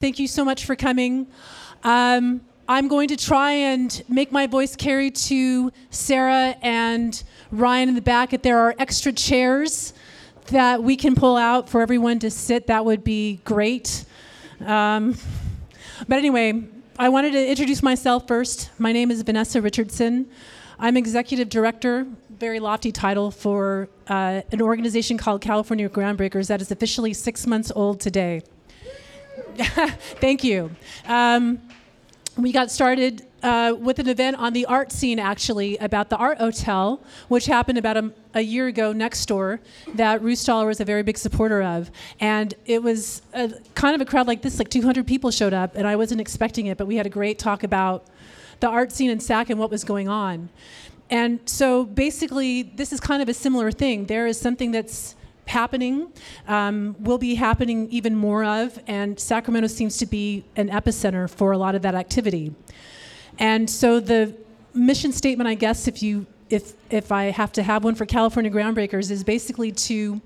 Thank you so much for coming. Um, I'm going to try and make my voice carry to Sarah and Ryan in the back. If there are extra chairs that we can pull out for everyone to sit, that would be great. Um, but anyway, I wanted to introduce myself first. My name is Vanessa Richardson. I'm executive director, very lofty title, for uh, an organization called California Groundbreakers that is officially six months old today. Thank you. Um, we got started uh, with an event on the art scene, actually, about the Art Hotel, which happened about a, a year ago next door, that Roostaller was a very big supporter of. And it was a, kind of a crowd like this, like 200 people showed up, and I wasn't expecting it, but we had a great talk about the art scene in SAC and what was going on. And so basically, this is kind of a similar thing. There is something that's happening, um, will be happening even more of, and Sacramento seems to be an epicenter for a lot of that activity. And so the mission statement, I guess, if you if if I have to have one for California Groundbreakers, is basically to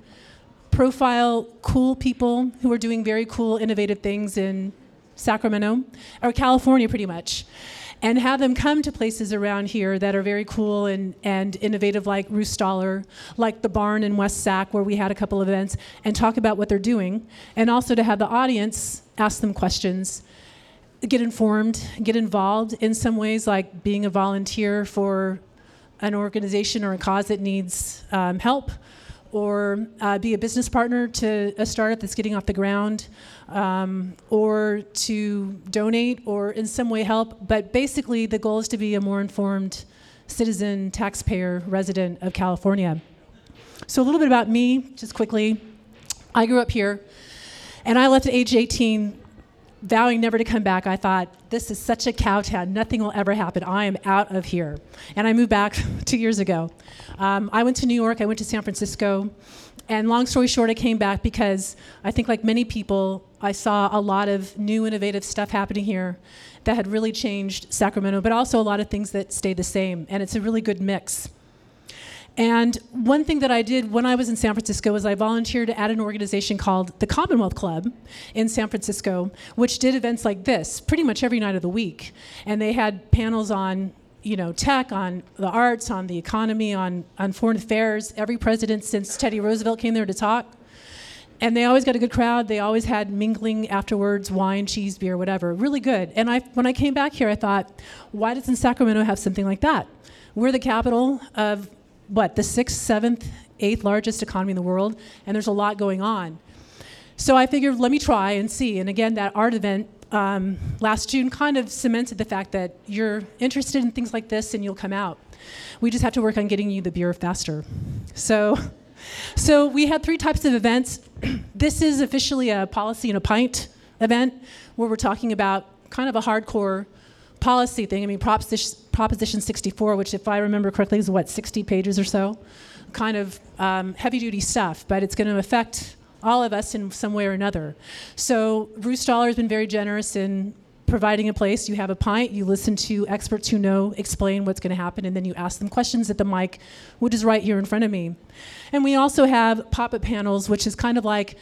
profile cool people who are doing very cool, innovative things in Sacramento or California, pretty much and have them come to places around here that are very cool and, and innovative, like Roostaller, like the barn in West Sac, where we had a couple of events, and talk about what they're doing, and also to have the audience ask them questions, get informed, get involved in some ways, like being a volunteer for an organization or a cause that needs um, help or uh, be a business partner to a startup that's getting off the ground, um, or to donate or in some way help. But basically, the goal is to be a more informed citizen, taxpayer, resident of California. So, a little bit about me, just quickly. I grew up here, and I left at age 18 vowing never to come back, I thought, this is such a cow town. Nothing will ever happen. I am out of here. And I moved back two years ago. Um, I went to New York, I went to San Francisco. And long story short, I came back because I think, like many people, I saw a lot of new, innovative stuff happening here that had really changed Sacramento, but also a lot of things that stayed the same. And it's a really good mix. And one thing that I did when I was in San Francisco was I volunteered at an organization called the Commonwealth Club in San Francisco, which did events like this pretty much every night of the week. And they had panels on you know, tech, on the arts, on the economy, on, on foreign affairs. Every president since Teddy Roosevelt came there to talk. And they always got a good crowd. They always had mingling afterwards, wine, cheese, beer, whatever. Really good. And I, when I came back here, I thought, why doesn't Sacramento have something like that? We're the capital of what, the sixth, seventh, eighth largest economy in the world, and there's a lot going on. So I figured, let me try and see. And again, that art event um, last June kind of cemented the fact that you're interested in things like this and you'll come out. We just have to work on getting you the beer faster. So, so we had three types of events. this is officially a policy and a pint event where we're talking about kind of a hardcore policy thing. I mean, Proposition, Proposition 64, which, if I remember correctly, is what, 60 pages or so? Kind of um, heavy duty stuff, but it's going to affect all of us in some way or another. So, Roostaller has been very generous in providing a place. You have a pint, you listen to experts who know, explain what's going to happen, and then you ask them questions at the mic, which is right here in front of me. And we also have pop up panels, which is kind of like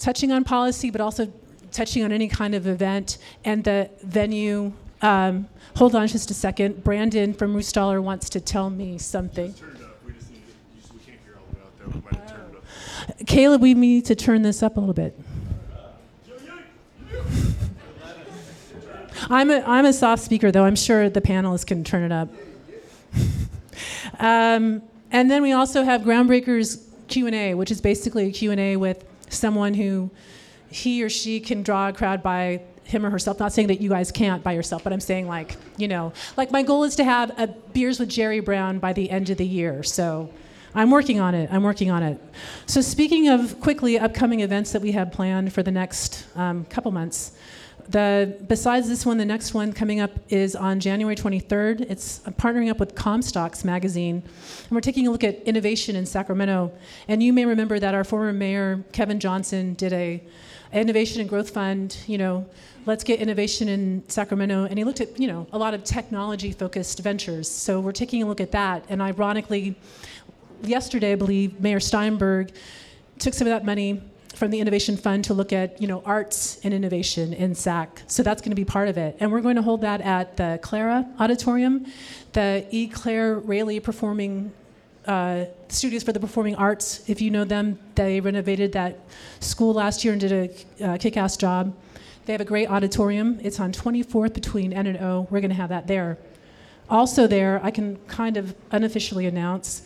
touching on policy, but also touching on any kind of event. And the venue um, hold on just a second. Brandon from Roostaller wants to tell me something. Caleb, we need to turn this up a little bit. I'm a, I'm a soft speaker, though. I'm sure the panelists can turn it up. um, and then we also have Groundbreakers Q&A, which is basically a Q&A with someone who he or she can draw a crowd by him or herself. Not saying that you guys can't by yourself, but I'm saying like, you know, like my goal is to have a beers with Jerry Brown by the end of the year. So I'm working on it. I'm working on it. So speaking of quickly upcoming events that we have planned for the next um, couple months. The, besides this one, the next one coming up is on January 23rd. It's partnering up with Comstocks magazine, and we're taking a look at innovation in Sacramento. And you may remember that our former mayor Kevin Johnson did a innovation and growth fund. You know, let's get innovation in Sacramento. And he looked at, you know, a lot of technology focused ventures. So we're taking a look at that. And ironically, yesterday, I believe, Mayor Steinberg took some of that money from the Innovation Fund to look at, you know, arts and innovation in SAC. So that's going to be part of it. And we're going to hold that at the Clara Auditorium, the E. Claire Raley Performing uh, Studios for the Performing Arts. If you know them, they renovated that school last year and did a uh, kick-ass job. They have a great auditorium. It's on 24th between N and O. We're going to have that there. Also there, I can kind of unofficially announce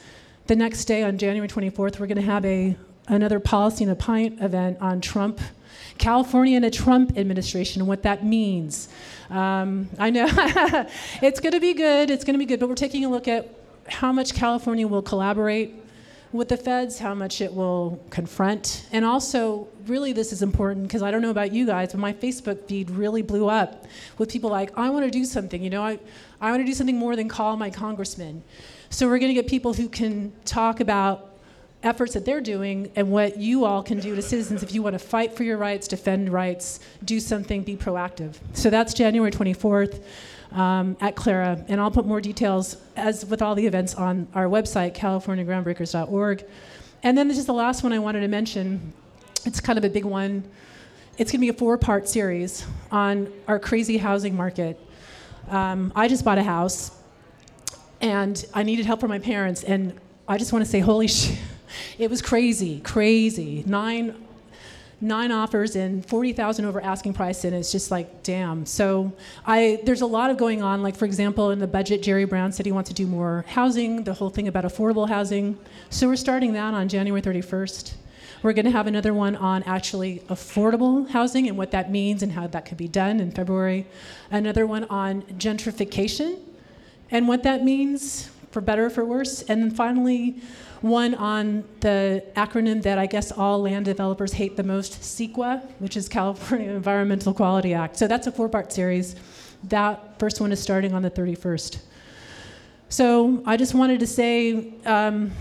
the next day on January 24th, we're going to have a another policy and a pint event on Trump, California and a Trump administration and what that means. Um, I know it's going to be good. It's going to be good, but we're taking a look at how much California will collaborate with the feds, how much it will confront, and also, really, this is important because I don't know about you guys, but my Facebook feed really blew up with people like, I want to do something. You know, I, I want to do something more than call my congressman. So we're going to get people who can talk about efforts that they're doing and what you all can do to citizens if you want to fight for your rights, defend rights, do something, be proactive. So that's January 24th um, at Clara, and I'll put more details, as with all the events, on our website, californiagroundbreakers.org. And then this is the last one I wanted to mention. It's kind of a big one. It's going to be a four part series on our crazy housing market. Um, I just bought a house and I needed help from my parents, and I just want to say, holy shit. It was crazy, crazy. Nine, nine offers and 40,000 over asking price, and it's just like, damn. So I, there's a lot of going on. Like for example, in the budget, Jerry Brown said he wants to do more housing, the whole thing about affordable housing. So we're starting that on January 31st. We're going to have another one on actually affordable housing and what that means and how that could be done in February. Another one on gentrification and what that means for better or for worse. And then finally, one on the acronym that I guess all land developers hate the most, CEQA, which is California Environmental Quality Act. So that's a four part series. That first one is starting on the 31st. So I just wanted to say um,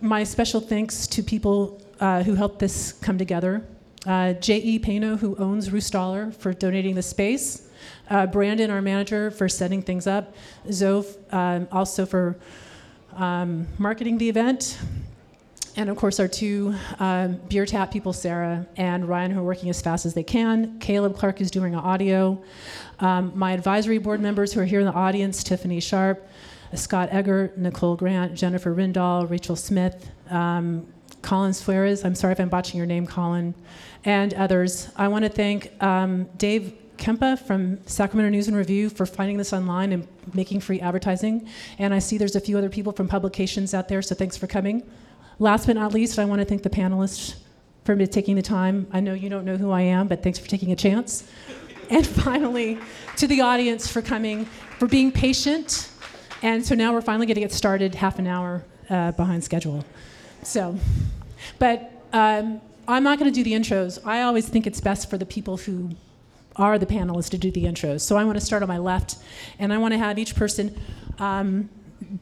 my special thanks to people uh, who helped this come together. Uh, J.E. Pano, who owns Roostaller, for donating the space. Uh, Brandon, our manager, for setting things up. Zoe, um, also for um, marketing the event. And of course, our two um, beer tap people, Sarah and Ryan, who are working as fast as they can. Caleb Clark is doing audio. Um, my advisory board members who are here in the audience Tiffany Sharp, Scott Egger, Nicole Grant, Jennifer Rindall, Rachel Smith, um, Colin Suarez. I'm sorry if I'm botching your name, Colin, and others. I want to thank um, Dave Kempa from Sacramento News and Review for finding this online and making free advertising. And I see there's a few other people from publications out there, so thanks for coming. Last but not least, I want to thank the panelists for taking the time. I know you don't know who I am, but thanks for taking a chance. And finally, to the audience for coming, for being patient. And so now we're finally going to get started half an hour uh, behind schedule. So, but um, I'm not going to do the intros. I always think it's best for the people who are the panelists to do the intros. So I want to start on my left, and I want to have each person. Um,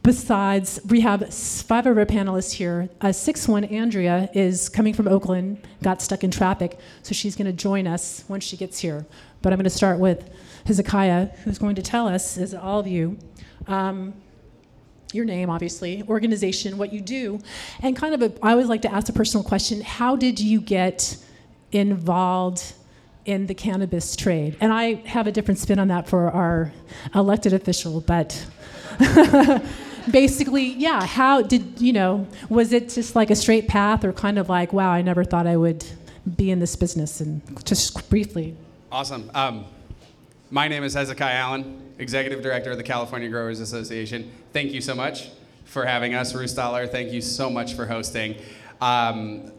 besides, we have five of our panelists here. Uh, six one, Andrea, is coming from Oakland, got stuck in traffic, so she's going to join us once she gets here. But I'm going to start with Hezekiah, who's going to tell us, as all of you, um, your name, obviously, organization, what you do, and kind of a, I always like to ask a personal question how did you get involved in the cannabis trade. And I have a different spin on that for our elected official, but basically, yeah, how did, you know, was it just like a straight path or kind of like, wow, I never thought I would be in this business? And just briefly. Awesome. Um, my name is Hezekiah Allen, Executive Director of the California Growers Association. Thank you so much for having us, Roostaller. Thank you so much for hosting. Um,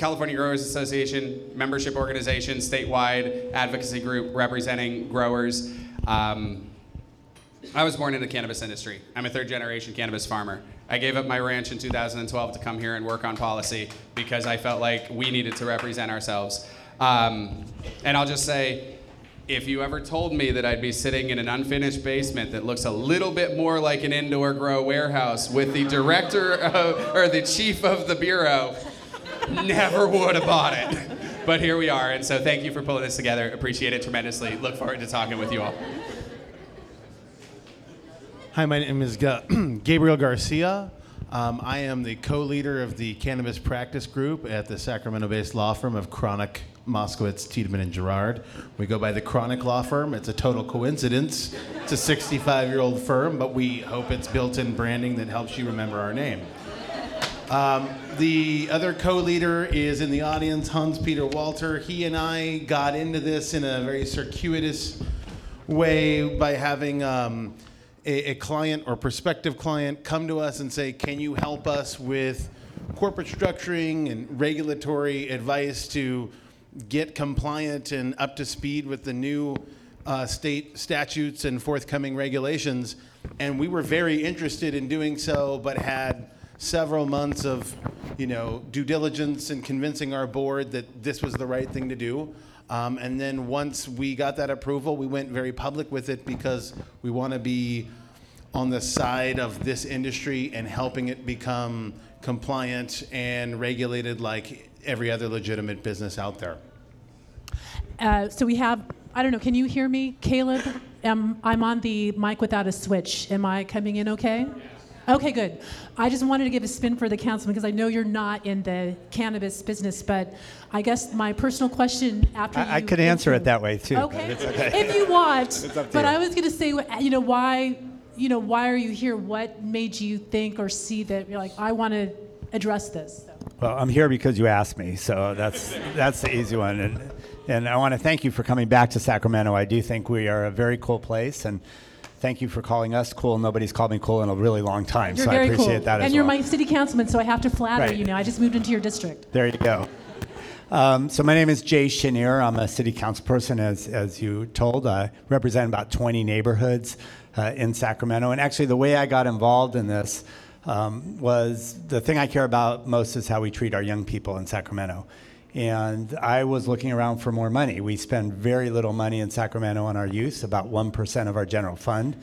California Growers Association membership organization, statewide advocacy group representing growers. Um, I was born in the cannabis industry. I'm a third generation cannabis farmer. I gave up my ranch in 2012 to come here and work on policy because I felt like we needed to represent ourselves. Um, and I'll just say, if you ever told me that I'd be sitting in an unfinished basement that looks a little bit more like an indoor grow warehouse with the director of, or the chief of the bureau Never would have bought it. But here we are, and so thank you for pulling this together. Appreciate it tremendously. Look forward to talking with you all. Hi, my name is Gabriel Garcia. Um, I am the co leader of the cannabis practice group at the Sacramento based law firm of Kronick Moskovitz, Tiedemann, and Girard. We go by the Kronick Law Firm. It's a total coincidence. It's a 65 year old firm, but we hope it's built in branding that helps you remember our name. Um, the other co leader is in the audience, Hans Peter Walter. He and I got into this in a very circuitous way by having. Um, a, a client or prospective client come to us and say, Can you help us with corporate structuring and regulatory advice to get compliant and up to speed with the new uh, state statutes and forthcoming regulations? And we were very interested in doing so, but had several months of, you know, due diligence and convincing our board that this was the right thing to do. Um, and then once we got that approval, we went very public with it because we want to be on the side of this industry and helping it become compliant and regulated like every other legitimate business out there. Uh, so we have, I don't know, can you hear me, Caleb? Um, I'm on the mic without a switch. Am I coming in okay? Okay, good. I just wanted to give a spin for the council because I know you're not in the cannabis business, but I guess my personal question after I, I could answer it that way too. Okay, if you want. up but you. I was going to say, you know, why, you know, why are you here? What made you think or see that you're like, I want to address this? So. Well, I'm here because you asked me, so that's that's the easy one. And and I want to thank you for coming back to Sacramento. I do think we are a very cool place, and thank you for calling us cool. Nobody's called me cool in a really long time, You're so I appreciate cool. that as and you're well. my city councilman, so I have to flatter Right. you now. I just moved into your district. There you go. Um, so my name is Jay Schenirer. I'm a city council person, as, as you told. I represent about 20 neighborhoods uh, in Sacramento. And actually, the way I got involved in this um, was the thing I care about most is how we treat our young people in Sacramento. And I was looking around for more money. We spend very little money in Sacramento on our youth, about 1% of our general fund,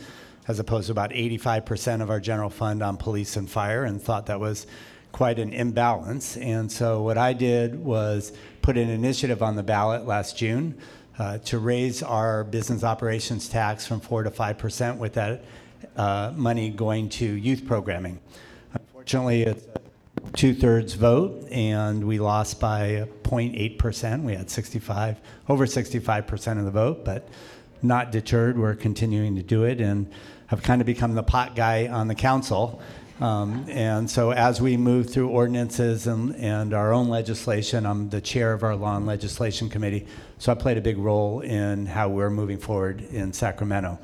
as opposed to about 85% of our general fund on police and fire, and thought that was quite an imbalance. And so what I did was put an initiative on the ballot last June uh, to raise our business operations tax from 4 to 5% with that uh, money going to youth programming. Unfortunately, it's a two thirds vote, and we lost by 0.8%. We had 65, over 65% of the vote, but not deterred. We're continuing to do it and have kind of become the pot guy on the council. Um, and so, as we move through ordinances and, and our own legislation, I'm the chair of our law and legislation committee. So, I played a big role in how we're moving forward in Sacramento.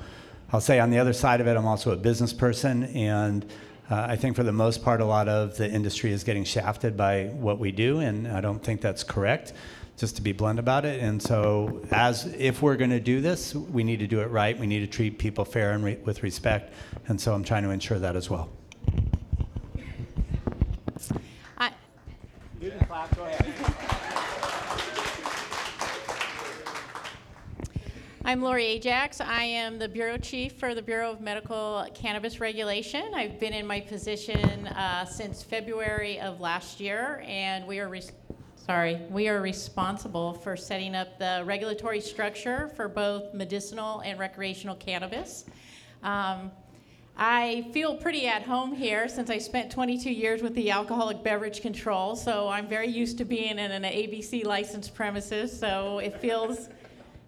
I'll say on the other side of it, I'm also a business person, and uh, I think for the most part, a lot of the industry is getting shafted by what we do, and I don't think that's correct. Just to be blunt about it, and so as if we're going to do this, we need to do it right. We need to treat people fair and re- with respect, and so I'm trying to ensure that as well. I, I'm Lori Ajax. I am the Bureau Chief for the Bureau of Medical Cannabis Regulation. I've been in my position uh, since February of last year, and we are res- sorry we are responsible for setting up the regulatory structure for both medicinal and recreational cannabis. Um, I feel pretty at home here since I spent 22 years with the Alcoholic Beverage Control, so I'm very used to being in an ABC licensed premises, so it feels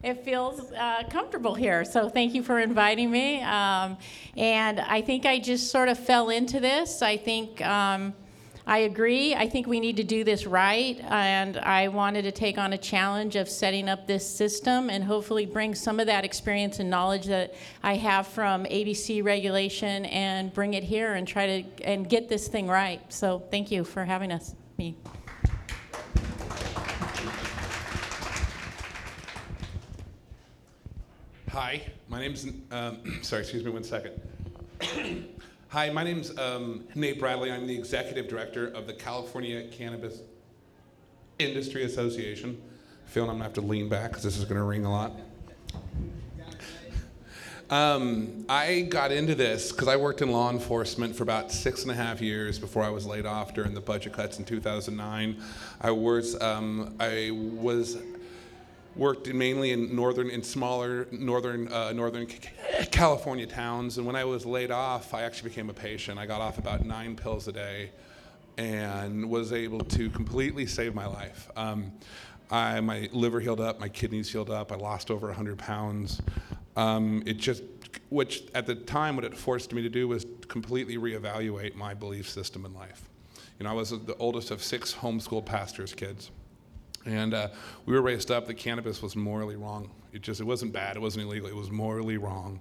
it feels uh, comfortable here. So thank you for inviting me. Um, and I think I just sort of fell into this. I think um, I agree. I think we need to do this right. And I wanted to take on a challenge of setting up this system and hopefully bring some of that experience and knowledge that I have from ABC regulation and bring it here and try to and get this thing right. So thank you for having us. Me. Hi, my name's, um, sorry, excuse me one second. Hi, my name's um, Nate Bradley. I'm the executive director of the California Cannabis Industry Association. I feel I'm gonna have to lean back because this is gonna ring a lot. Um, I got into this because I worked in law enforcement for about six and a half years before I was laid off during the budget cuts in 2009. I was um, I was worked in, mainly in northern, in smaller northern, uh, northern California towns. And when I was laid off, I actually became a patient. I got off about nine pills a day and was able to completely save my life. Um, I, my liver healed up, my kidneys healed up, I lost over 100 pounds. Um, it just, which at the time, what it forced me to do was completely reevaluate my belief system in life. You know, I was the oldest of six homeschooled pastors' kids. And uh, we were raised up that cannabis was morally wrong. It just, it wasn't bad, it wasn't illegal, it was morally wrong.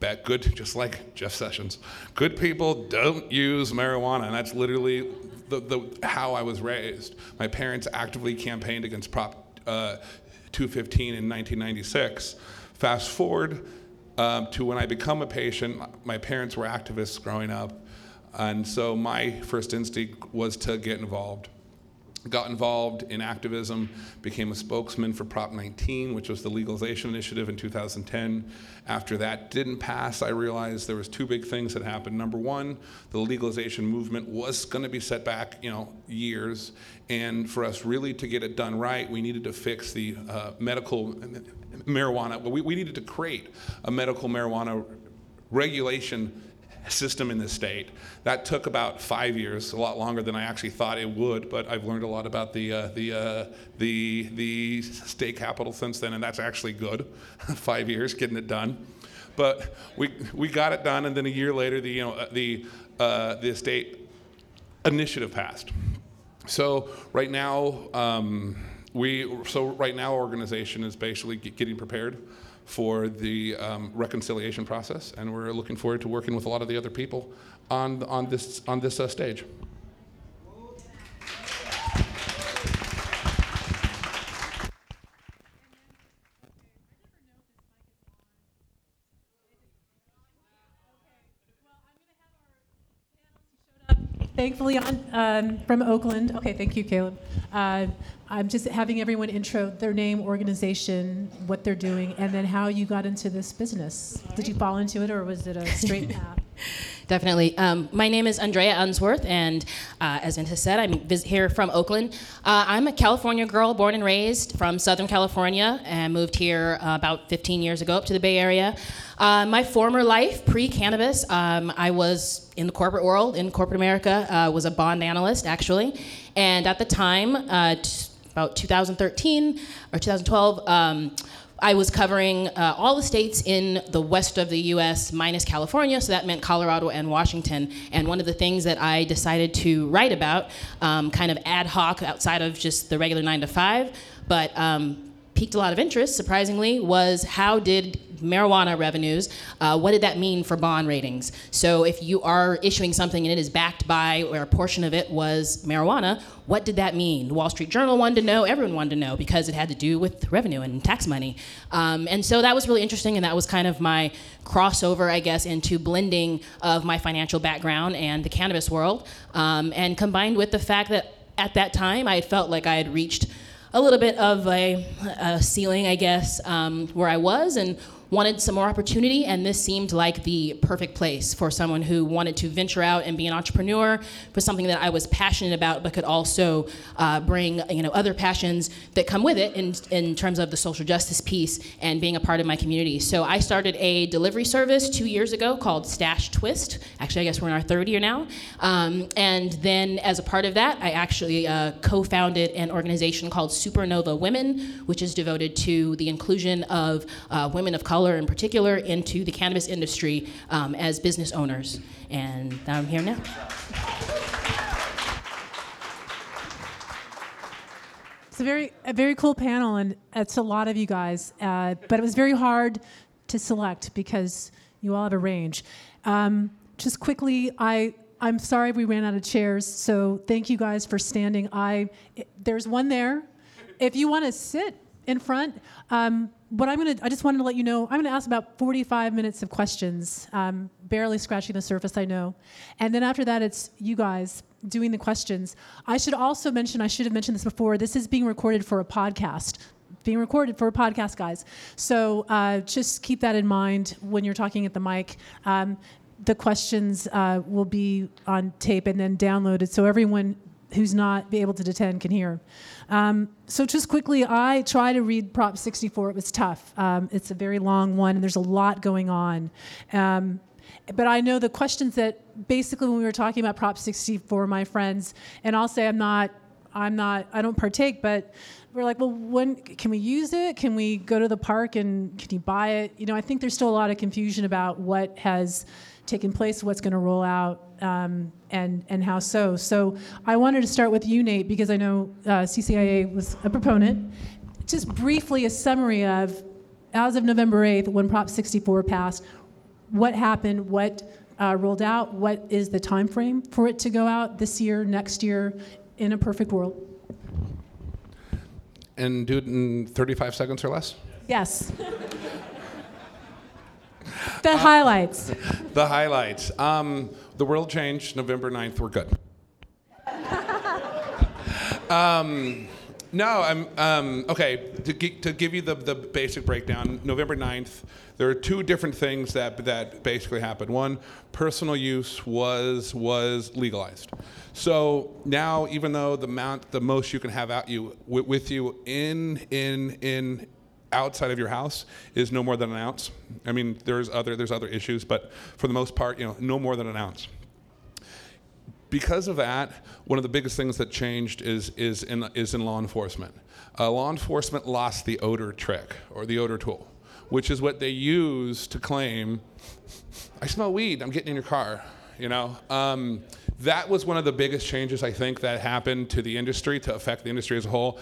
Bad, good, just like Jeff Sessions. Good people don't use marijuana, and that's literally the, the, how I was raised. My parents actively campaigned against Prop uh, 215 in 1996. Fast forward um, to when I become a patient, my parents were activists growing up, and so my first instinct was to get involved got involved in activism, became a spokesman for Prop 19, which was the legalization initiative in 2010. After that didn't pass, I realized there was two big things that happened. Number one, the legalization movement was going to be set back, you know, years, and for us really to get it done right, we needed to fix the uh, medical marijuana. We, we needed to create a medical marijuana regulation system in the state. That took about five years, a lot longer than I actually thought it would. But I've learned a lot about the uh, the uh, the the state capital since then, and that's actually good. five years getting it done, but we we got it done, and then a year later, the you know the uh, the state initiative passed. So right now. Um, we, so right now, organization is basically getting prepared for the um, reconciliation process, and we're looking forward to working with a lot of the other people on, on this, on this uh, stage. Thankfully, on, um, from Oakland. Okay, thank you, Caleb. Uh, I'm just having everyone intro their name, organization, what they're doing, and then how you got into this business. Did you fall into it, or was it a straight path? Definitely. Um, my name is Andrea Unsworth, and uh, as Vinta said, I'm here from Oakland. Uh, I'm a California girl, born and raised from Southern California, and moved here uh, about 15 years ago up to the Bay Area. Uh, my former life, pre-cannabis, um, I was in the corporate world, in corporate America, uh, was a bond analyst actually, and at the time, uh, t- about 2013 or 2012. Um, I was covering uh, all the states in the west of the US minus California, so that meant Colorado and Washington. And one of the things that I decided to write about, um, kind of ad hoc outside of just the regular nine to five, but um, piqued a lot of interest, surprisingly, was how did marijuana revenues, uh, what did that mean for bond ratings? So if you are issuing something and it is backed by, or a portion of it was marijuana, what did that mean? The Wall Street Journal wanted to know, everyone wanted to know, because it had to do with revenue and tax money. Um, and so that was really interesting, and that was kind of my crossover, I guess, into blending of my financial background and the cannabis world, um, and combined with the fact that at that time I felt like I had reached a little bit of a, a ceiling, I guess, um, where I was, and wanted some more opportunity, and this seemed like the perfect place for someone who wanted to venture out and be an entrepreneur for something that I was passionate about, but could also uh, bring you know other passions that come with it in in terms of the social justice piece and being a part of my community. So I started a delivery service two years ago called Stash Twist. Actually, I guess we're in our third year now. Um, and then as a part of that, I actually uh, co-founded an organization called Supernova Women, which is devoted to the inclusion of uh, women of color in particular into the cannabis industry um, as business owners. And I'm here now. It's a very a very cool panel, and it's a lot of you guys. Uh, but it was very hard to select because you all have a range. Um, just quickly, I I'm sorry we ran out of chairs, so thank you guys for standing. I there's one there. If you want to sit in front, um, what I'm to, I just wanted to let you know, I'm to ask about 45 minutes of questions, um, barely scratching the surface, I know. And then after that, it's you guys doing the questions. I should also mention, I should have mentioned this before, this is being recorded for a podcast. Being recorded for a podcast, guys. So uh, just keep that in mind when you're talking at the mic. Um, the questions uh, will be on tape and then downloaded so everyone who's not able to attend can hear. Um, so just quickly, I try to read Prop 64. It was tough. Um, it's a very long one, and there's a lot going on. Um, but I know the questions that basically when we were talking about Prop 64, my friends, and I'll say I'm not, I'm not, I don't partake, but we're like, well, when can we use it? Can we go to the park and can you buy it? You know, I think there's still a lot of confusion about what has taken place, what's going to roll out, um, and and how so. So I wanted to start with you, Nate, because I know uh, CCIA was a proponent. Just briefly, a summary of as of November 8th, when Prop 64 passed, what happened, what uh, rolled out, what is the time frame for it to go out this year, next year, in a perfect world? And do it in 35 seconds or less? Yes. the highlights. The highlights. Um, the world changed November 9th. We're good. um, no, I'm um, okay. To, gi- to give you the, the basic breakdown, November 9th, there are two different things that that basically happened. One, personal use was was legalized. So now, even though the amount, the most you can have out you wi- with you in in in outside of your house is no more than an ounce. I mean, there's other there's other issues, but for the most part, you know, no more than an ounce because of that, one of the biggest things that changed is, is, in, is in law enforcement. Uh, law enforcement lost the odor trick or the odor tool, which is what they use to claim, I smell weed, I'm getting in your car, you know? Um, that was one of the biggest changes I think that happened to the industry, to affect the industry as a whole,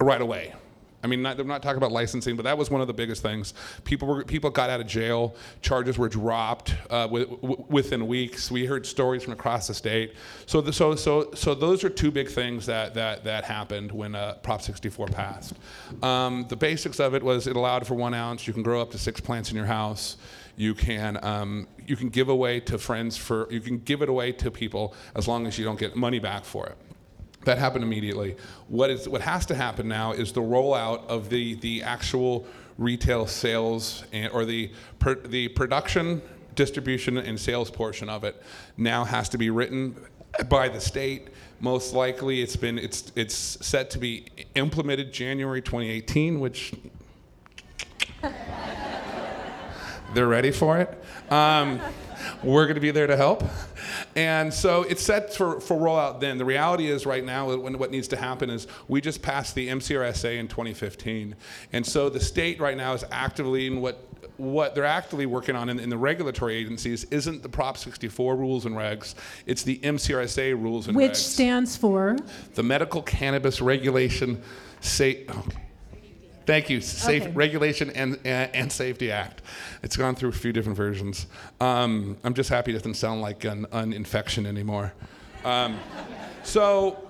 right away. I mean, not, I'm not talking about licensing, but that was one of the biggest things. People were people got out of jail, charges were dropped uh, w- within weeks. We heard stories from across the state. So, the, so, so, so those are two big things that that that happened when uh, Prop 64 passed. Um, the basics of it was it allowed for one ounce. You can grow up to six plants in your house. You can um, you can give away to friends for you can give it away to people as long as you don't get money back for it. That happened immediately. What is what has to happen now is the rollout of the the actual retail sales and, or the per, the production, distribution, and sales portion of it now has to be written by the state. Most likely, it's been it's it's set to be implemented January 2018, which they're ready for it. Um, we're going to be there to help. And so it's set for, for rollout then. The reality is, right now, what needs to happen is we just passed the MCRSA in 2015. And so the state right now is actively in what what they're actively working on in, in, the regulatory agencies isn't the Prop 64 rules and regs, it's the MCRSA rules and Which regs. Which stands for? The Medical Cannabis Regulation Sa- okay. Thank you. Safe Okay. Regulation and, and and Safety Act. It's gone through a few different versions. Um, I'm just happy it doesn't sound like an, an infection anymore. Um, so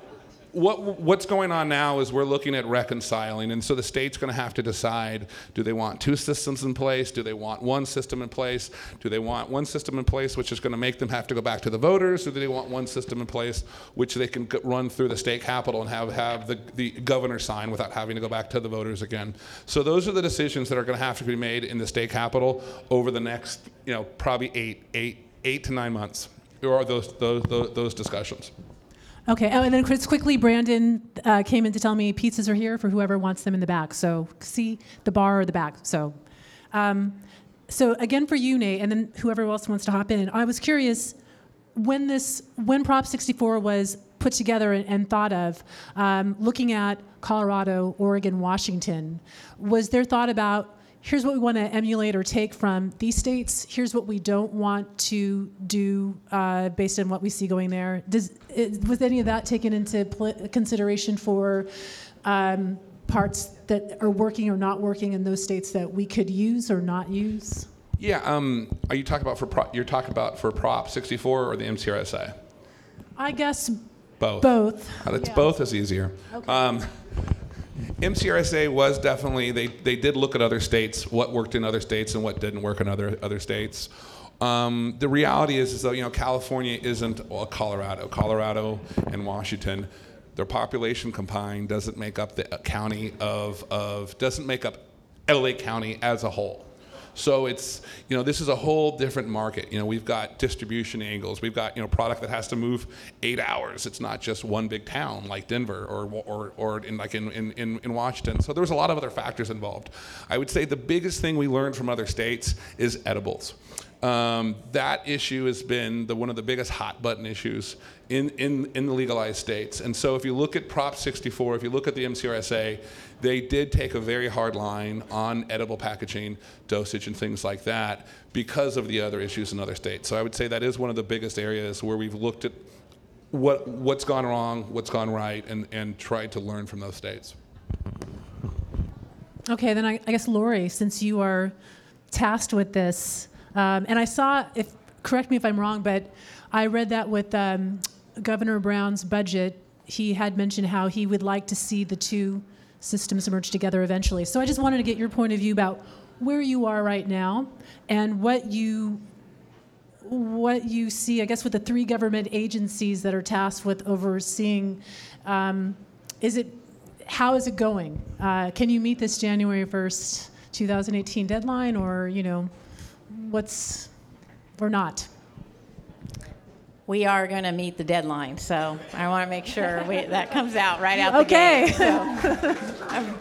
what what's going on now is we're looking at reconciling, and so the state's going to have to decide: do they want two systems in place? Do they want one system in place? Do they want one system in place, which is going to make them have to go back to the voters, or do they want one system in place, which they can run through the state capitol and have have the, the governor sign without having to go back to the voters again? So those are the decisions that are going to have to be made in the state capitol over the next, you know, probably eight eight eight to nine months. There are those those those, those discussions. Okay, oh, and then Chris, quickly, Brandon uh, came in to tell me pizzas are here for whoever wants them in the back. So see the bar or the back. So, um, so again for you, Nate, and then whoever else wants to hop in. I was curious when this when Prop 64 was put together and, and thought of, um, looking at Colorado, Oregon, Washington, was there thought about here's what we want to emulate or take from these states. Here's what we don't want to do uh, based on what we see going there. Does it, was any of that taken into pl- consideration for um, parts that are working or not working in those states that we could use or not use? Yeah, um, are you talking about for pro- you're talking about for Prop 64 or the MCRSA? I guess Both. both. Uh, it's Yeah. both is easier. Okay. Um, MCRSA was definitely they, they did look at other states, what worked in other states and what didn't work in other other states. Um, the reality is, is that you know California isn't well, Colorado. Colorado and Washington, their population combined doesn't make up the county of of doesn't make up LA County as a whole. So it's, you know, this is a whole different market. You know, we've got distribution angles. We've got, you know, product that has to move eight hours. It's not just one big town like Denver or, or, or in like in, in, in Washington. So there's a lot of other factors involved. I would say the biggest thing we learned from other states is edibles. Um, that issue has been the, one of the biggest hot button issues in, in, in the legalized states. And so if you look at Prop 64, if you look at the MCRSA, they did take a very hard line on edible packaging, dosage, and things like that because of the other issues in other states. So I would say that is one of the biggest areas where we've looked at what, what's gone wrong, what's gone right, and, and tried to learn from those states. Okay, then I, I guess Lori, since you are tasked with this, um, and I saw, if correct me if I'm wrong, but I read that with um, Governor Brown's budget, he had mentioned how he would like to see the two systems merge together eventually. So I just wanted to get your point of view about where you are right now and what you what you see, I guess, with the three government agencies that are tasked with overseeing. Um, is it how is it going? Uh, can you meet this January 1st, 2018 deadline, or you know? what's or not? We are going to meet the deadline, so I want to make sure we, that comes out right out the okay. gate. So I'm,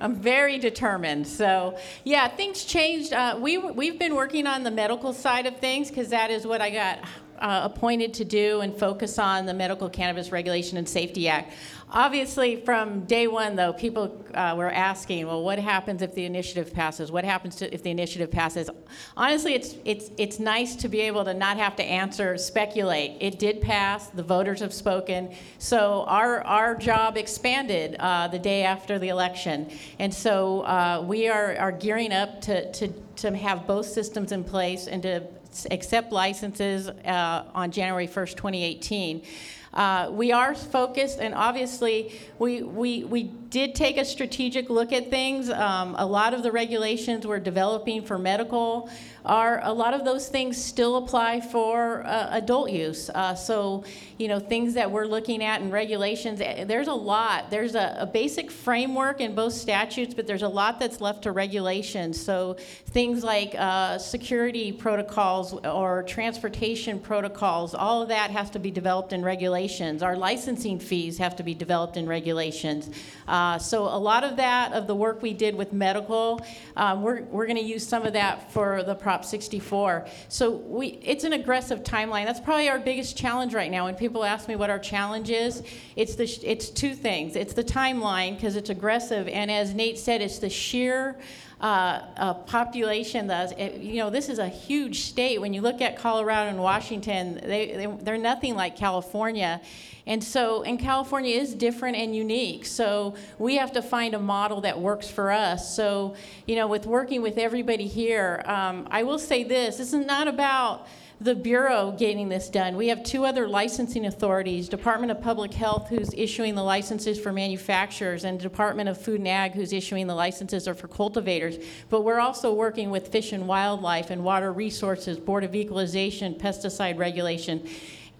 I'm very determined. So yeah, things changed. Uh, we we've been working on the medical side of things because that is what I got uh, appointed to do and focus on the Medical Cannabis Regulation and Safety Act. Obviously, from day one, though, people uh, were asking, well, what happens if the initiative passes? What happens to, if the initiative passes? Honestly, it's, it's, it's nice to be able to not have to answer, speculate. It did pass, the voters have spoken, so our, our job expanded uh, the day after the election. And so uh, we are, are gearing up to, to, to have both systems in place and to accept licenses uh, on January 1st, 2018. Uh, we are focused, and obviously, we, we, we did take a strategic look at things. Um, a lot of the regulations we're developing for medical are a lot of those things still apply for uh, adult use. Uh, so, you know, things that we're looking at in regulations, eh, there's a lot. There's a, a, basic framework in both statutes, but there's a lot that's left to regulations. So, things like uh, security protocols or transportation protocols, all of that has to be developed and in regulations. Our licensing fees have to be developed in regulations. Uh, so, a lot of that, of the work we did with medical, um, we're, we're going to use some of that for the Prop 64. So we, it's an aggressive timeline. That's probably our biggest challenge right now. When people ask me what our challenge is, it's the it's two things. It's the timeline because it's aggressive, and as Nate said, it's the sheer uh, uh, population. That you know, this is a huge state. When you look at Colorado and Washington, they, they they're nothing like California. And so, and California is different and unique. So we have to find a model that works for us. So, you know, with working with everybody here, um, I will say this: this is not about the Bureau getting this done. We have two other licensing authorities Department of Public Health, who's issuing the licenses for manufacturers, and Department of Food and Ag, who's issuing the licenses are for cultivators. But we're also working with Fish and Wildlife and Water Resources, Board of Equalization, Pesticide Regulation.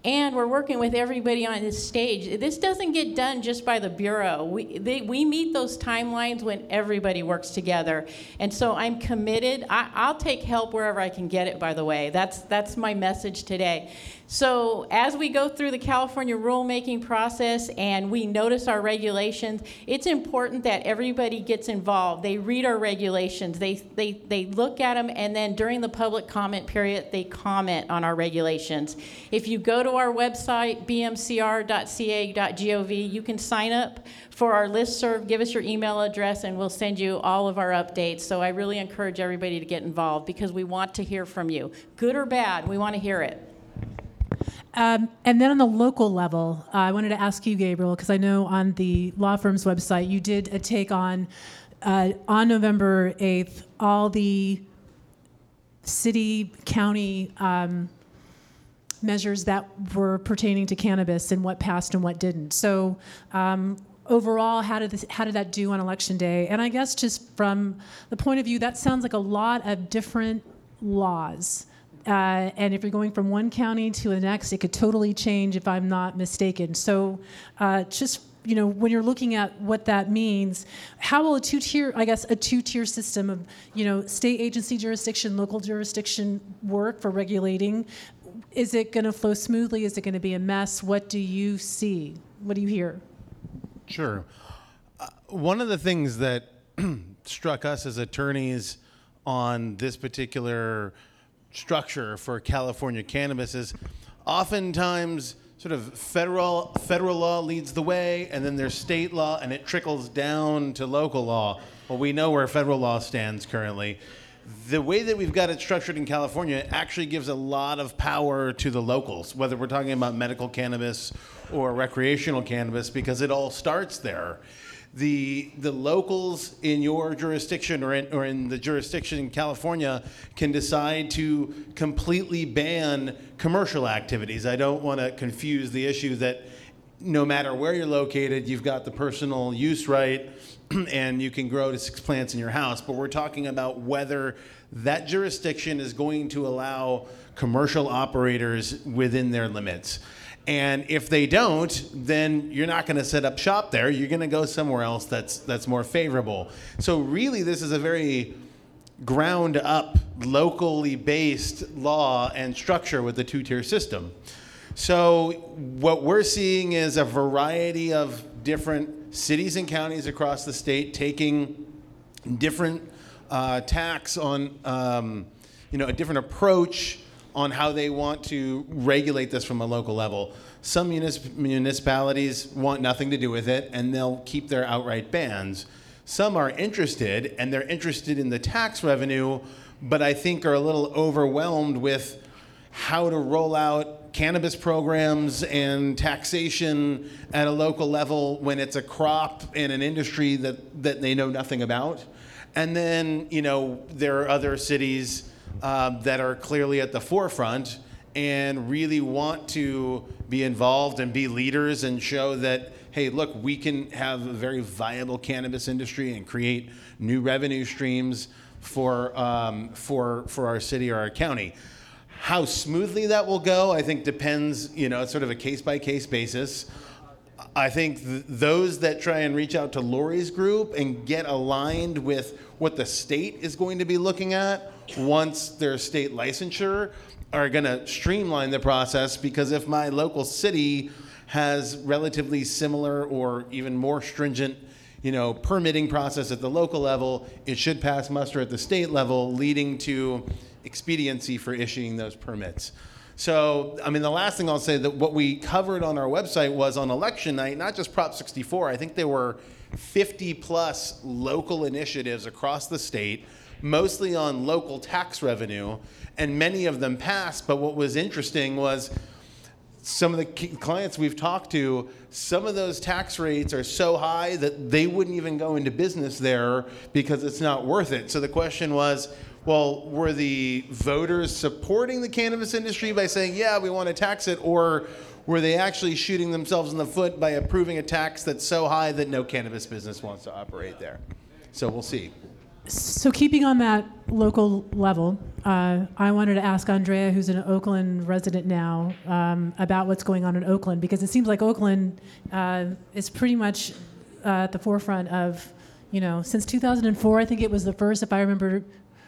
And we're working with everybody on this stage. This doesn't get done just by the Bureau. We, they, we meet those timelines when everybody works together. And so I'm committed. I, will take help wherever I can get it, by the way. That's, that's my message today. So as we go through the California rulemaking process and we notice our regulations, it's important that everybody gets involved. They read our regulations, they, they, they look at them, and then during the public comment period, they comment on our regulations. If you go to our website, bmcr.ca.gov, you can sign up for our list serve, give us your email address, and we'll send you all of our updates. So I really encourage everybody to get involved because we want to hear from you. Good or bad, we want to hear it. Um, and then on the local level, uh, I wanted to ask you, Gabriel, because I know on the law firm's website you did a take on uh, on November 8th all the city, county um, measures that were pertaining to cannabis and what passed and what didn't. So, um, overall, how did this, how did that do on election day? And I guess just from the point of view, that sounds like a lot of different laws uh, and if you're going from one county to the next, it could totally change if I'm not mistaken. So, uh, just you know, when you're looking at what that means, how will a two-tier, I guess, a two-tier system of, you know, state agency jurisdiction, local jurisdiction work for regulating? Is it going to flow smoothly? Is it going to be a mess? What do you see? What do you hear? Sure. Uh, one of the things that struck us as attorneys on this particular structure for California cannabis is oftentimes sort of federal federal law leads the way and then there's state law and it trickles down to local law. Well, we know where federal law stands currently. The way that we've got it structured in California actually gives a lot of power to the locals, whether we're talking about medical cannabis or recreational cannabis, because it all starts there the the locals in your jurisdiction or in, or in the jurisdiction in California can decide to completely ban commercial activities. I don't want to confuse the issue that no matter where you're located, you've got the personal use right and you can grow to six plants in your house. But we're talking about whether that jurisdiction is going to allow commercial operators within their limits. And if they don't, then you're not going to set up shop there. You're going to go somewhere else that's that's more favorable. So really, this is a very ground up, locally based law and structure with the two tier system. So what we're seeing is a variety of different cities and counties across the state taking different uh, tax on, um, you know, a different approach on how they want to regulate this from a local level. Some municip- municipalities want nothing to do with it and they'll keep their outright bans. Some are interested and they're interested in the tax revenue, but I think are a little overwhelmed with how to roll out cannabis programs and taxation at a local level when it's a crop in an industry that, that they know nothing about. And then, you know, there are other cities uh, that are clearly at the forefront and really want to be involved and be leaders and show that hey look we can have a very viable cannabis industry and create new revenue streams for um, for for our city or our county. How smoothly that will go i think depends you know it's sort of a case by case basis I think th- those that try and reach out to Lori's group and get aligned with what the state is going to be looking at once their state licensure are going to streamline the process because if my local city has relatively similar or even more stringent you know permitting process at the local level it should pass muster at the state level leading to expediency for issuing those permits so, I mean, the last thing I'll say that what we covered on our website was on election night, not just Prop 64. I think there were 50 plus local initiatives across the state, mostly on local tax revenue, and many of them passed. But what was interesting was some of the clients we've talked to, some of those tax rates are so high that they wouldn't even go into business there because it's not worth it. So the question was, well, were the voters supporting the cannabis industry by saying, yeah, we want to tax it, or were they actually shooting themselves in the foot by approving a tax that's so high that no cannabis business wants to operate there? So we'll see. So, keeping on that local level, uh, I wanted to ask Andrea, who's an Oakland resident now, um, about what's going on in Oakland because it seems like Oakland uh, is pretty much uh, at the forefront of, you know, since 2004. I think it was the first, if I remember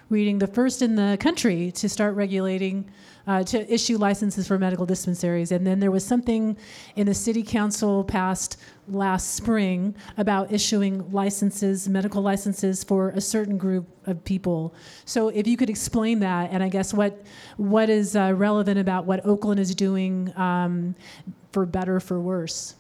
reading, the first in the country to start regulating, uh, to issue licenses for medical dispensaries. And then there was something in the city council passed last spring about issuing licenses, medical licenses for a certain group of people. So if you could explain that, and I guess what what is uh, relevant about what Oakland is doing um, for better for worse.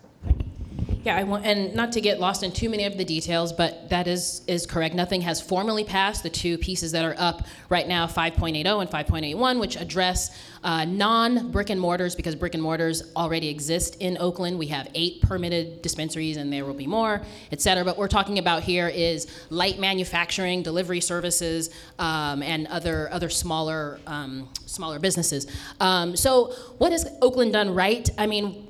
Yeah, I want, and not to get lost in too many of the details, but that is is correct. Nothing has formally passed. The two pieces that are up right now, 5.80 and 5.81, which address uh, non-brick and mortars, because brick and mortars already exist in Oakland. We have eight permitted dispensaries, and there will be more, et cetera. But we're talking about here is light manufacturing, delivery services, um, and other other smaller um, smaller businesses. Um, so, what has Oakland done right? I mean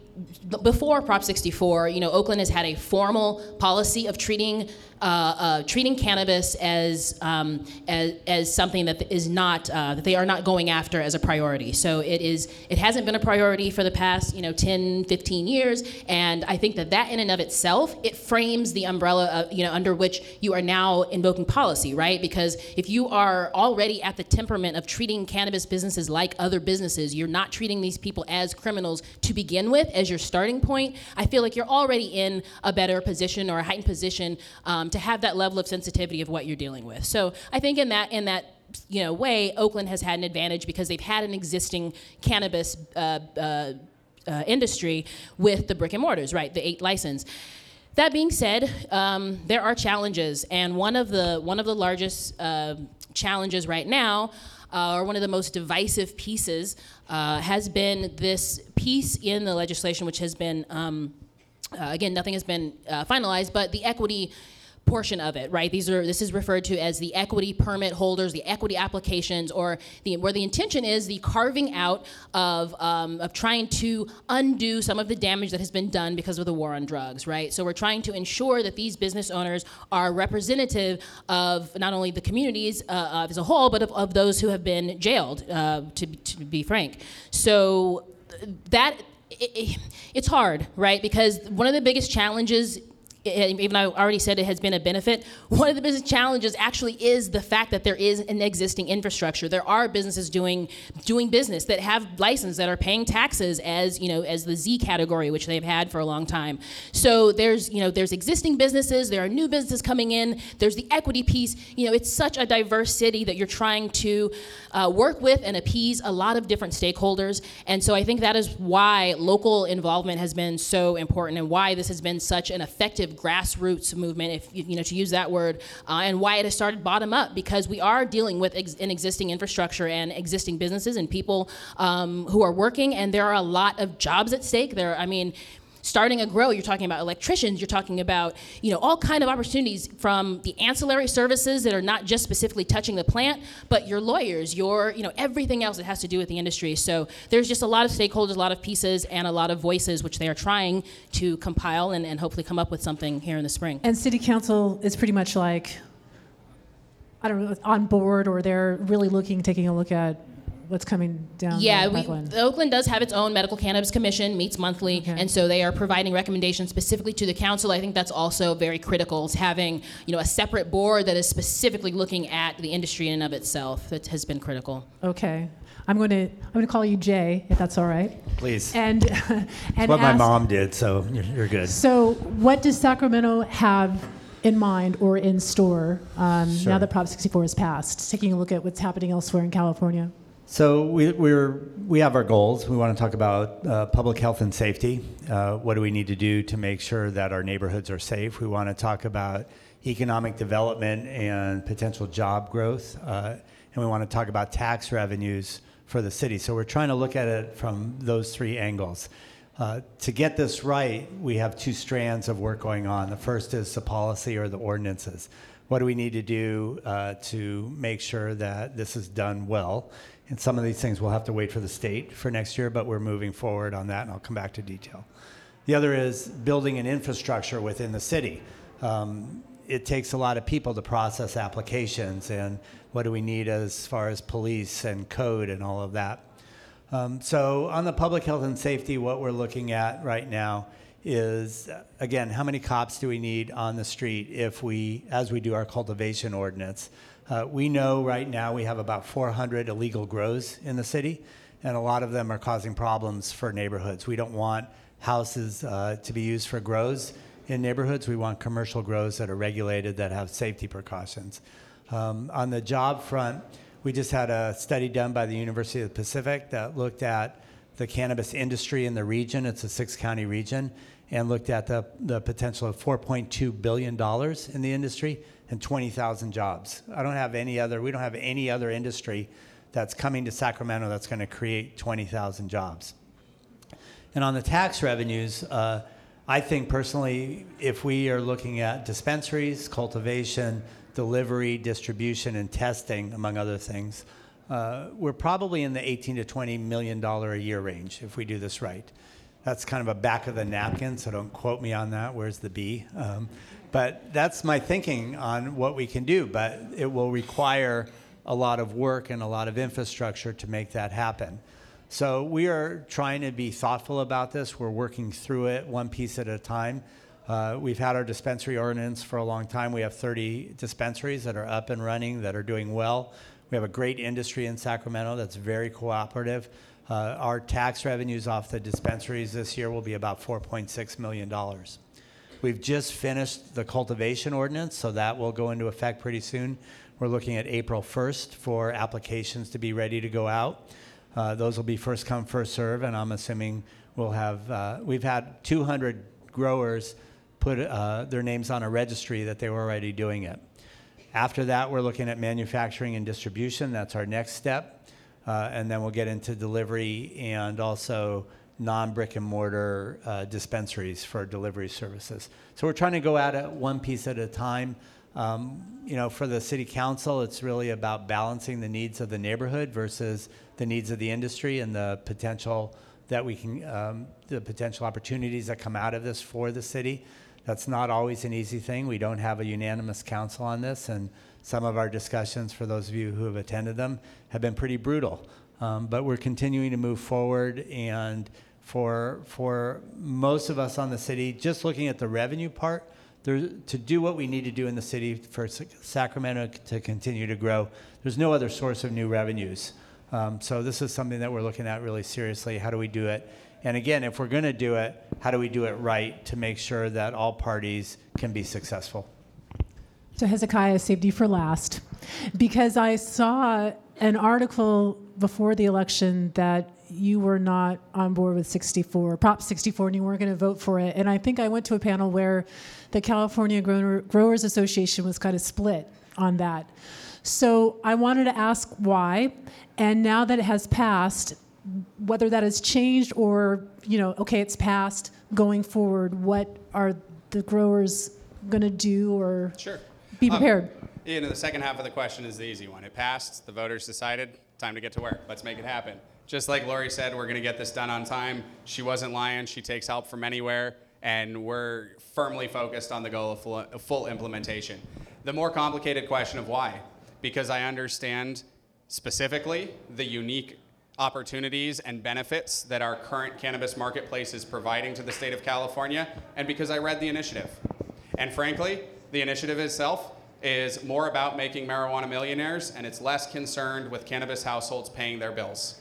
before Prop 64, you know, Oakland has had a formal policy of treating uh, uh, treating cannabis as, um, as as something that is not uh, that they are not going after as a priority. So it is it hasn't been a priority for the past you know 10, 15 years, and I think that that in and of itself it frames the umbrella of, you know under which you are now invoking policy, right? Because if you are already at the temperament of treating cannabis businesses like other businesses, you're not treating these people as criminals to begin with as your starting point. I feel like you're already in a better position or a heightened position um, to have that level of sensitivity of what you're dealing with. So I think in that in that you know way, Oakland has had an advantage because they've had an existing cannabis. Uh, uh, uh, industry with the brick and mortars, right? The eight license. That being said, um, there are challenges, and one of the one of the largest uh, challenges right now, uh, or one of the most divisive pieces, uh, has been this piece in the legislation, which has been um, uh, again nothing has been uh, finalized, but the equity portion of it, right? These are this is referred to as the equity permit holders, the equity applications, or the where the intention is the carving out of um, of trying to undo some of the damage that has been done because of the war on drugs, right? So we're trying to ensure that these business owners are representative of not only the communities uh, as a whole, but of, of those who have been jailed. Uh, to, to be frank, so that it, it, it's hard, right? Because one of the biggest challenges even though I already said it has been a benefit. One of the business challenges actually is the fact that there is an existing infrastructure. There are businesses doing doing business that have license that are paying taxes as you know as the Z category, which they've had for a long time. So there's you know there's existing businesses, there are new businesses coming in. There's the equity piece. You know it's such a diverse city that you're trying to uh, work with and appease a lot of different stakeholders. And so I think that is why local involvement has been so important and why this has been such an effective grassroots movement, if you know to use that word, uh, and why it has started bottom up because we are dealing with ex- an existing infrastructure and existing businesses and people um, who are working, and there are a lot of jobs at stake. There, I mean starting a grow you're talking about electricians you're talking about you know all kind of opportunities from the ancillary services that are not just specifically touching the plant but your lawyers your you know everything else that has to do with the industry. So there's just a lot of stakeholders a lot of pieces and a lot of voices which they are trying to compile and, and hopefully come up with something here in the spring. And city council is pretty much like, I don't know, on board, or they're really looking, taking a look at what's coming down Yeah, the we, pipeline. Oakland does have its own medical cannabis commission, meets monthly, Okay. and so they are providing recommendations specifically to the council. I think that's also very critical, is having you know a separate board that is specifically looking at the industry in and of itself. That has been critical. Okay. I'm going to I'm going to call you Jay, if that's all right. Please. And and what my mom did, so you're, you're good. So, what does Sacramento have in mind or in store um, now that Prop 64 is passed? Taking a look at what's happening elsewhere in California. So we, we're, we have our goals. We want to talk about uh, public health and safety. Uh, what do we need to do to make sure that our neighborhoods are safe? We want to talk about economic development and potential job growth. Uh, and we want to talk about tax revenues for the city. So we're trying to look at it from those three angles. Uh, to get this right, we have two strands of work going on. The first is the policy or the ordinances. What do we need to do uh, to make sure that this is done well? And some of these things we'll have to wait for the state for next year, but we're moving forward on that, and I'll come back to detail. The other is building an infrastructure within the city. Um, it takes a lot of people to process applications, and what do we need as far as police and code and all of that? Um, so, on the public health and safety, what we're looking at right now is again, how many cops do we need on the street if we, as we do our cultivation ordinance? Uh, we know right now we have about 400 illegal grows in the city, and a lot of them are causing problems for neighborhoods. We don't want houses uh, to be used for grows in neighborhoods. We want commercial grows that are regulated that have safety precautions. Um, on the job front, we just had a study done by the University of the Pacific that looked at the cannabis industry in the region. It's a six county region, and looked at the, the potential of $4.2 billion in the industry and 20,000 jobs. I don't have any other, we don't have any other industry that's coming to Sacramento that's going to create 20,000 jobs. And on the tax revenues, uh, I think personally, if we are looking at dispensaries, cultivation, delivery, distribution, and testing, among other things, uh, we're probably in the 18 to 20 million dollar a year range if we do this right. That's kind of a back of the napkin, so don't quote me on that. Where's the B? Um, But that's my thinking on what we can do. But it will require a lot of work and a lot of infrastructure to make that happen. So we are trying to be thoughtful about this. We're working through it one piece at a time. Uh, we've had our dispensary ordinance for a long time. We have 30 dispensaries that are up and running that are doing well. We have a great industry in Sacramento that's very cooperative. Uh, our tax revenues off the dispensaries this year will be about $4.6 million. We've just finished the cultivation ordinance, so that will go into effect pretty soon. We're looking at April 1st for applications to be ready to go out. Uh, those will be first come, first serve, and I'm assuming we'll have, uh, we've had 200 growers put uh, their names on a registry that they were already doing it. After that, we're looking at manufacturing and distribution. That's our next step. Uh, and then we'll get into delivery and also non brick and mortar uh, dispensaries for delivery services. So we're trying to go at it one piece at a time. Um, you know, for the city council, it's really about balancing the needs of the neighborhood versus the needs of the industry and the potential that we can, um, the potential opportunities that come out of this for the city. That's not always an easy thing. We don't have a unanimous council on this, and some of our discussions, for those of you who have attended them, have been pretty brutal. Um, but we're continuing to move forward, and for for most of us on the city, just looking at the revenue part, there, to do what we need to do in the city for Sacramento to continue to grow, there's no other source of new revenues. Um, so this is something that we're looking at really seriously. How do we do it? And again, if we're going to do it, how do we do it right to make sure that all parties can be successful? So Hezekiah saved you for last because I saw an article before the election that you were not on board with 64, Prop 64, and you weren't going to vote for it. And I think I went to a panel where the California Growers Association was kind of split on that. So I wanted to ask why. And now that it has passed, whether that has changed or, you know, okay, it's passed going forward, what are the growers going to do or Sure. be Um, prepared? You know, the second half of the question is the easy one. It passed, the voters decided, time to get to work. Let's make it happen. Just like Lori said, we're going to get this done on time. She wasn't lying. She takes help from anywhere, and we're firmly focused on the goal of full, implementation. The more complicated question of why, because I understand specifically the unique opportunities and benefits that our current cannabis marketplace is providing to the state of California, and because I read the initiative. And frankly, the initiative itself is more about making marijuana millionaires, and it's less concerned with cannabis households paying their bills.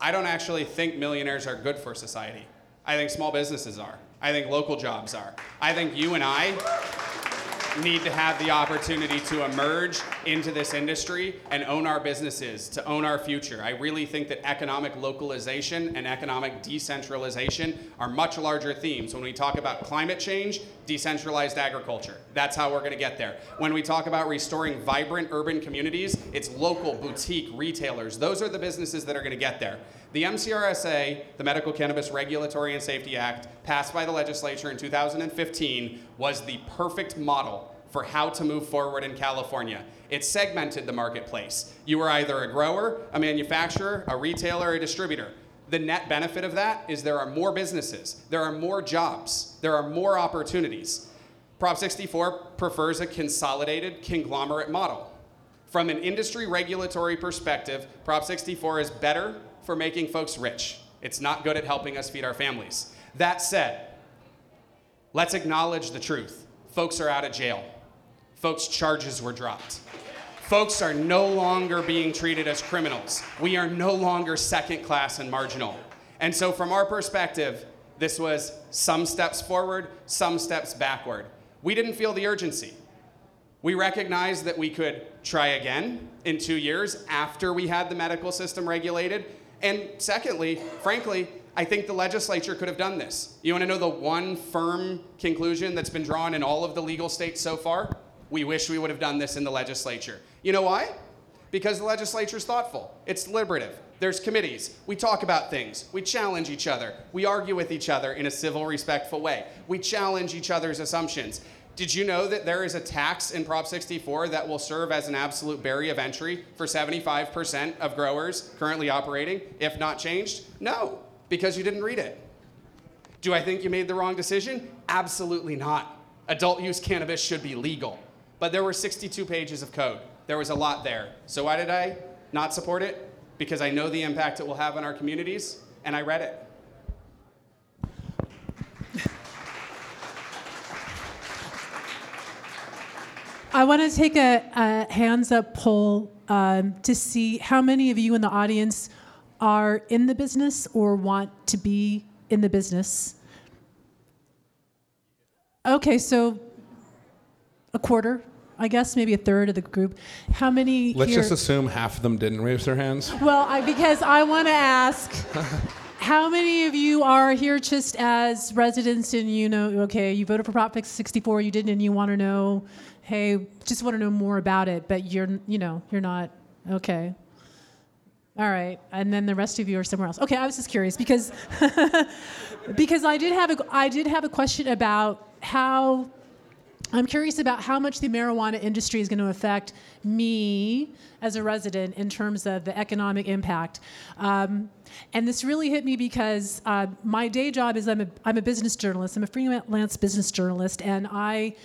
I don't actually think millionaires are good for society. I think small businesses are. I think local jobs are. I think you and I need to have the opportunity to emerge into this industry and own our businesses, to own our future. I really think that economic localization and economic decentralization are much larger themes. When we talk about climate change, decentralized agriculture. That's how we're going to get there. When we talk about restoring vibrant urban communities, it's local boutique retailers. Those are the businesses that are going to get there. The MCRSA, the Medical Cannabis Regulatory and Safety Act, passed by the legislature in 2015, was the perfect model for how to move forward in California. It segmented the marketplace. You were either a grower, a manufacturer, a retailer, a distributor. The net benefit of that is there are more businesses, there are more jobs, there are more opportunities. Prop 64 prefers a consolidated conglomerate model. From an industry regulatory perspective, Prop 64 is better for making folks rich. It's not good at helping us feed our families. That said, let's acknowledge the truth. Folks are out of jail. Folks' charges were dropped. Folks are no longer being treated as criminals. We are no longer second class and marginal. And so, from our perspective, this was some steps forward, some steps backward. We didn't feel the urgency. We recognized that we could try again in two years after we had the medical system regulated. And secondly, frankly, I think the legislature could have done this. You want to know the one firm conclusion that's been drawn in all of the legal states so far? We wish we would have done this in the legislature. You know why? Because the legislature is thoughtful, it's deliberative. There's committees. We talk about things. We challenge each other. We argue with each other in a civil, respectful way. We challenge each other's assumptions. Did you know that there is a tax in Prop 64 that will serve as an absolute barrier of entry for 75% of growers currently operating, if not changed? No, because you didn't read it. Do I think you made the wrong decision? Absolutely not. adult use cannabis should be legal. But there were 62 pages of code. There was a lot there. So why did I not support it? Because I know the impact it will have on our communities, and I read it. I want to take a, a hands up poll um, to see how many of you in the audience are in the business or want to be in the business. Okay, so a quarter, I guess, maybe a third of the group. How many Let's here? just assume half of them didn't raise their hands. Well, I, because I want to ask, how many of you are here just as residents and you know, okay, you voted for Prop 64, you didn't, and you want to know, hey, just want to know more about it, but you're, you know, you're not, okay. All right, and then the rest of you are somewhere else. Okay, I was just curious because because I did have a I did have a question about how I'm curious about how much the marijuana industry is going to affect me as a resident in terms of the economic impact. Um, and this really hit me because uh, my day job is I'm a, I'm a business journalist. I'm a freelance business journalist, and I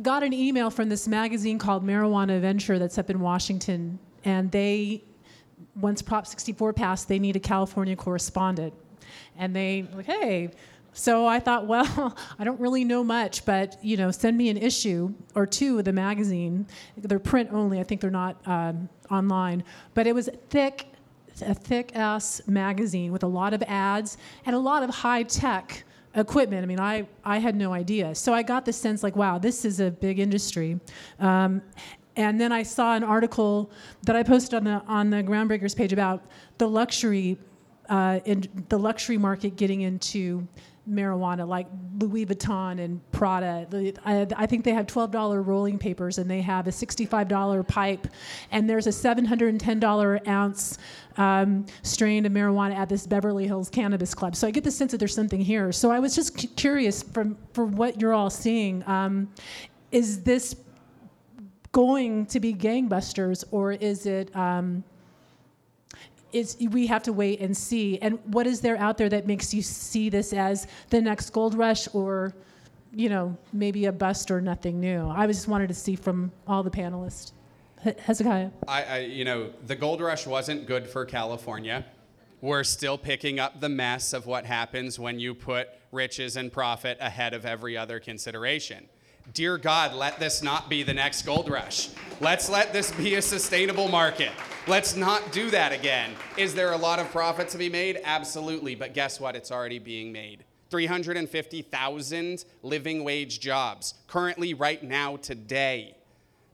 got an email from this magazine called Marijuana Venture that's up in Washington, and they once Prop 64 passed, they need a California correspondent. And they like, hey, so I thought, well, I don't really know much, but you know, send me an issue or two of the magazine. They're print only. I think they're not um, online. But it was thick, a thick ass magazine with a lot of ads and a lot of high tech equipment. I mean, I, I had no idea. So I got the sense like, wow, this is a big industry. Um, and then I saw an article that I posted on the on the Groundbreakers page about the luxury, uh, in the luxury market getting into marijuana, like Louis Vuitton and Prada. I, think they have $12 rolling papers and they have a $65 pipe, and there's a $710 ounce um, strain of marijuana at this Beverly Hills Cannabis Club. So I get the sense that there's something here. So I was just cu- curious from for what you're all seeing. Um, is this going to be gangbusters, or is it? Um, is we have to wait and see. And what is there out there that makes you see this as the next gold rush, or, you know, maybe a bust or nothing new? I just wanted to see from all the panelists. He- Hezekiah. I, I, you know, the gold rush wasn't good for California. We're still picking up the mess of what happens when you put riches and profit ahead of every other consideration. Dear God, let this not be the next gold rush. Let's let this be a sustainable market. Let's not do that again. Is there a lot of profit to be made? Absolutely. But guess what? It's already being made. 350,000 living wage jobs currently, right now, today.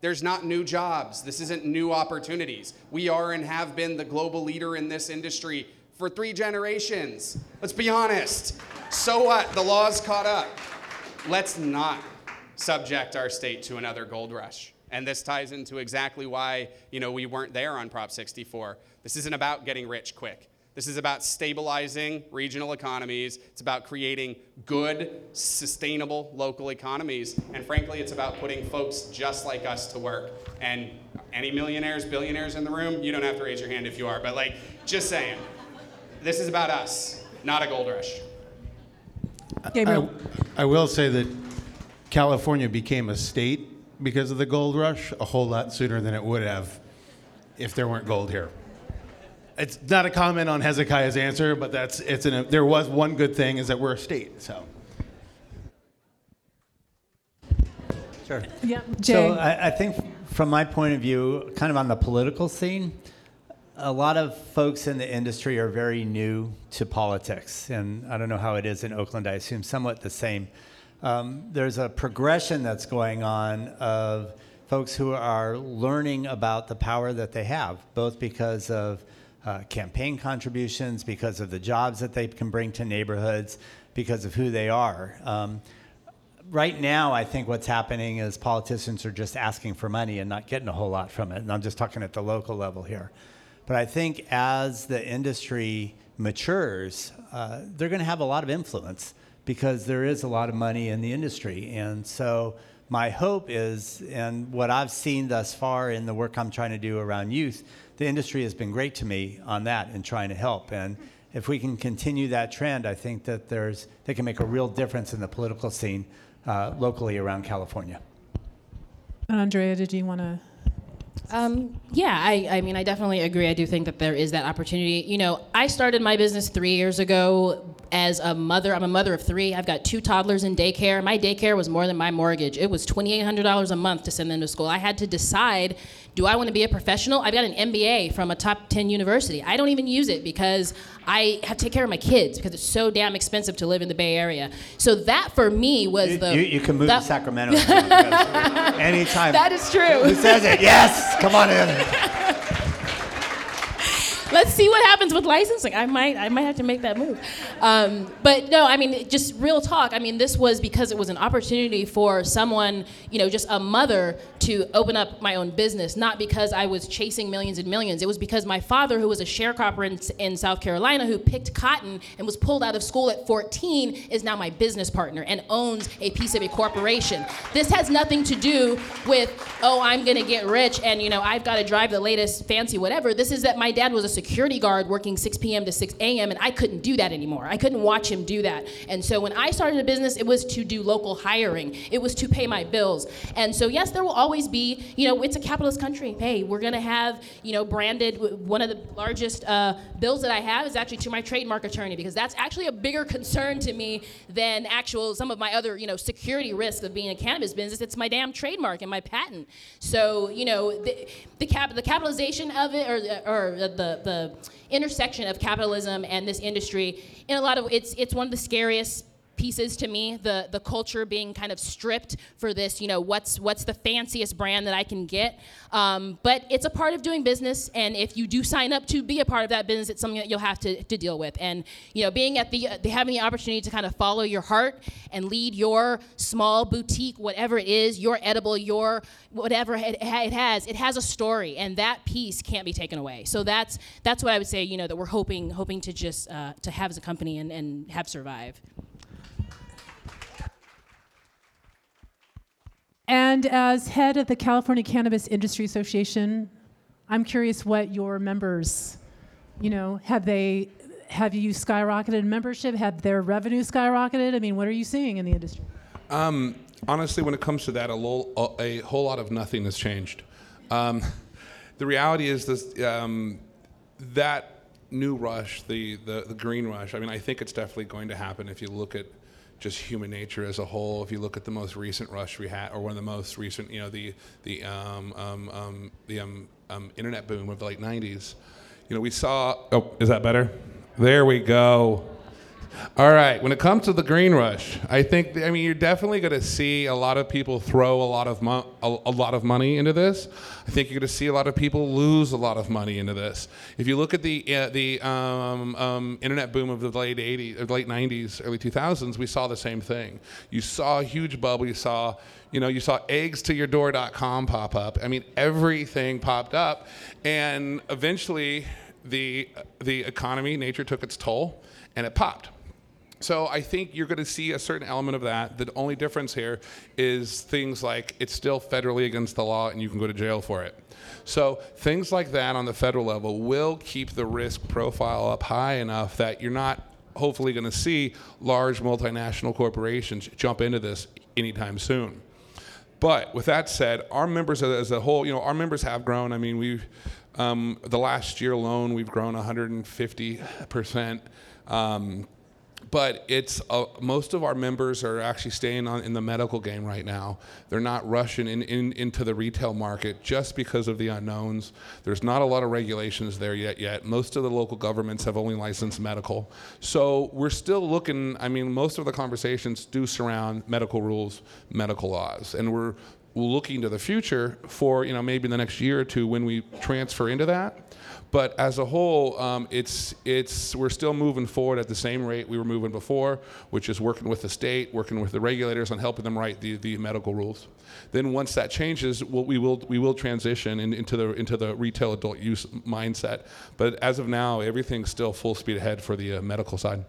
There's not new jobs. This isn't new opportunities. We are and have been the global leader in this industry for three generations. Let's be honest. So what? The law's caught up. Let's not subject our state to another gold rush. And this ties into exactly why, you know, we weren't there on Prop 64. This isn't about getting rich quick. This is about stabilizing regional economies. It's about creating good, sustainable local economies. And frankly, it's about putting folks just like us to work. And any millionaires, billionaires in the room, you don't have to raise your hand if you are, but like, just saying, this is about us, not a gold rush. Gabriel. I, I will say that California became a state because of the gold rush a whole lot sooner than it would have if there weren't gold here. It's not a comment on Hezekiah's answer, but that's it's an, there was one good thing is that we're a state. So Sure. yeah, Jay. So I, I think from my point of view, kind of on the political scene, a lot of folks in the industry are very new to politics. And I don't know how it is in Oakland, I assume somewhat the same. Um, there's a progression that's going on of folks who are learning about the power that they have, both because of uh, campaign contributions, because of the jobs that they can bring to neighborhoods, because of who they are. Um, right now, I think what's happening is politicians are just asking for money and not getting a whole lot from it. And I'm just talking at the local level here. But I think as the industry matures, uh, they're going to have a lot of influence because there is a lot of money in the industry. And so my hope is, and what I've seen thus far in the work I'm trying to do around youth, the industry has been great to me on that and trying to help. And if we can continue that trend, I think that there's they can make a real difference in the political scene uh, locally around California. And Andrea, did you want to? Um, yeah, I, I mean, I definitely agree. I do think that there is that opportunity. You know, I started my business three years ago as a mother. I'm a mother of three. I've got two toddlers in daycare. My daycare was more than my mortgage. It was $2,800 a month to send them to school. I had to decide do I want to be a professional? I've got an MBA from a top 10 university. I don't even use it because I have to take care of my kids because it's so damn expensive to live in the Bay Area. So that for me was You, the. you, you can move that- to Sacramento if you want, because anytime. That is true. Who says it? Yes, come on in. Let's see what happens with licensing. I might, I might have to make that move. Um, but no, I mean, just real talk. I mean, this was because it was an opportunity for someone, you know, just a mother to open up my own business, not because I was chasing millions and millions. It was because my father, who was a sharecropper in, in South Carolina, who picked cotton and was pulled out of school at 14, is now my business partner and owns a piece of a corporation. This has nothing to do with, oh, I'm gonna get rich and you know I've got to drive the latest fancy whatever. This is that my dad was a security guard working 6 p.m. to 6 a.m. and I couldn't do that anymore. I couldn't watch him do that. And so when I started a business, it was to do local hiring. It was to pay my bills. And so yes, there will always be, you know, it's a capitalist country. Hey, we're gonna have, you know, branded. One of the largest uh, bills that I have is actually to my trademark attorney because that's actually a bigger concern to me than actual some of my other, you know, security risks of being a cannabis business. It's my damn trademark and my patent. So you know, the the, cap, the capitalization of it, or or the the intersection of capitalism and this industry, in a lot of it's it's one of the scariest pieces to me the the culture being kind of stripped for this you know what's what's the fanciest brand that i can get. Um, but it's a part of doing business and if you do sign up to be a part of that business it's something that you'll have to, to deal with. And you know being at the uh, having the opportunity to kind of follow your heart and lead your small boutique whatever it is your edible your whatever it, it has it has a story and that piece can't be taken away. So that's that's what i would say you know that we're hoping hoping to just uh, to have as a company and, and have survive And as head of the California Cannabis Industry Association, I'm curious what your members, you know, have they have you skyrocketed membership? Have their revenue skyrocketed? I mean, what are you seeing in the industry? Um, honestly, when it comes to that, a, lo- a whole lot of nothing has changed. Um, the reality is this, um, that new rush, the, the, the green rush, I mean, I think it's definitely going to happen if you look at just human nature as a whole. If you look at the most recent rush we had, or one of the most recent, you know, the, the, um, um, um, the um, um, internet boom of the late 90s, you know, we saw, oh, is that better? There we go. All right. When it comes to the green rush, I think I mean you're definitely going to see a lot of people throw a lot of mo- a, a, lot of money into this. I think you're going to see a lot of people lose a lot of money into this. If you look at the uh, the um, um, internet boom of the late 80s, late 90s, early 2000s, we saw the same thing. You saw a huge bubble. You saw you know you saw eggs to your door.com pop up. I mean everything popped up, and eventually the the economy, nature took its toll, and it popped. So I think you're going to see a certain element of that. The only difference here is things like it's still federally against the law and you can go to jail for it. So things like that on the federal level will keep the risk profile up high enough that you're not hopefully going to see large multinational corporations jump into this anytime soon. But with that said, our members as a whole, you know, our members have grown. I mean, we've um, the last year alone, we've grown 150 percent. Um, but it's uh, most of our members are actually staying on in the medical game right now. They're not rushing in, in, into the retail market just because of the unknowns. There's not a lot of regulations there yet. Yet most of the local governments have only licensed medical, so we're still looking. I mean, most of the conversations do surround medical rules, medical laws, and we're looking to the future for you know maybe in the next year or two when we transfer into that but as a whole, um, it's it's we're still moving forward at the same rate we were moving before, which is working with the state, working with the regulators on helping them write the, the medical rules. Then once that changes, we'll, we will we will transition in, into the into the retail adult use mindset. But as of now, everything's still full speed ahead for the uh, medical side.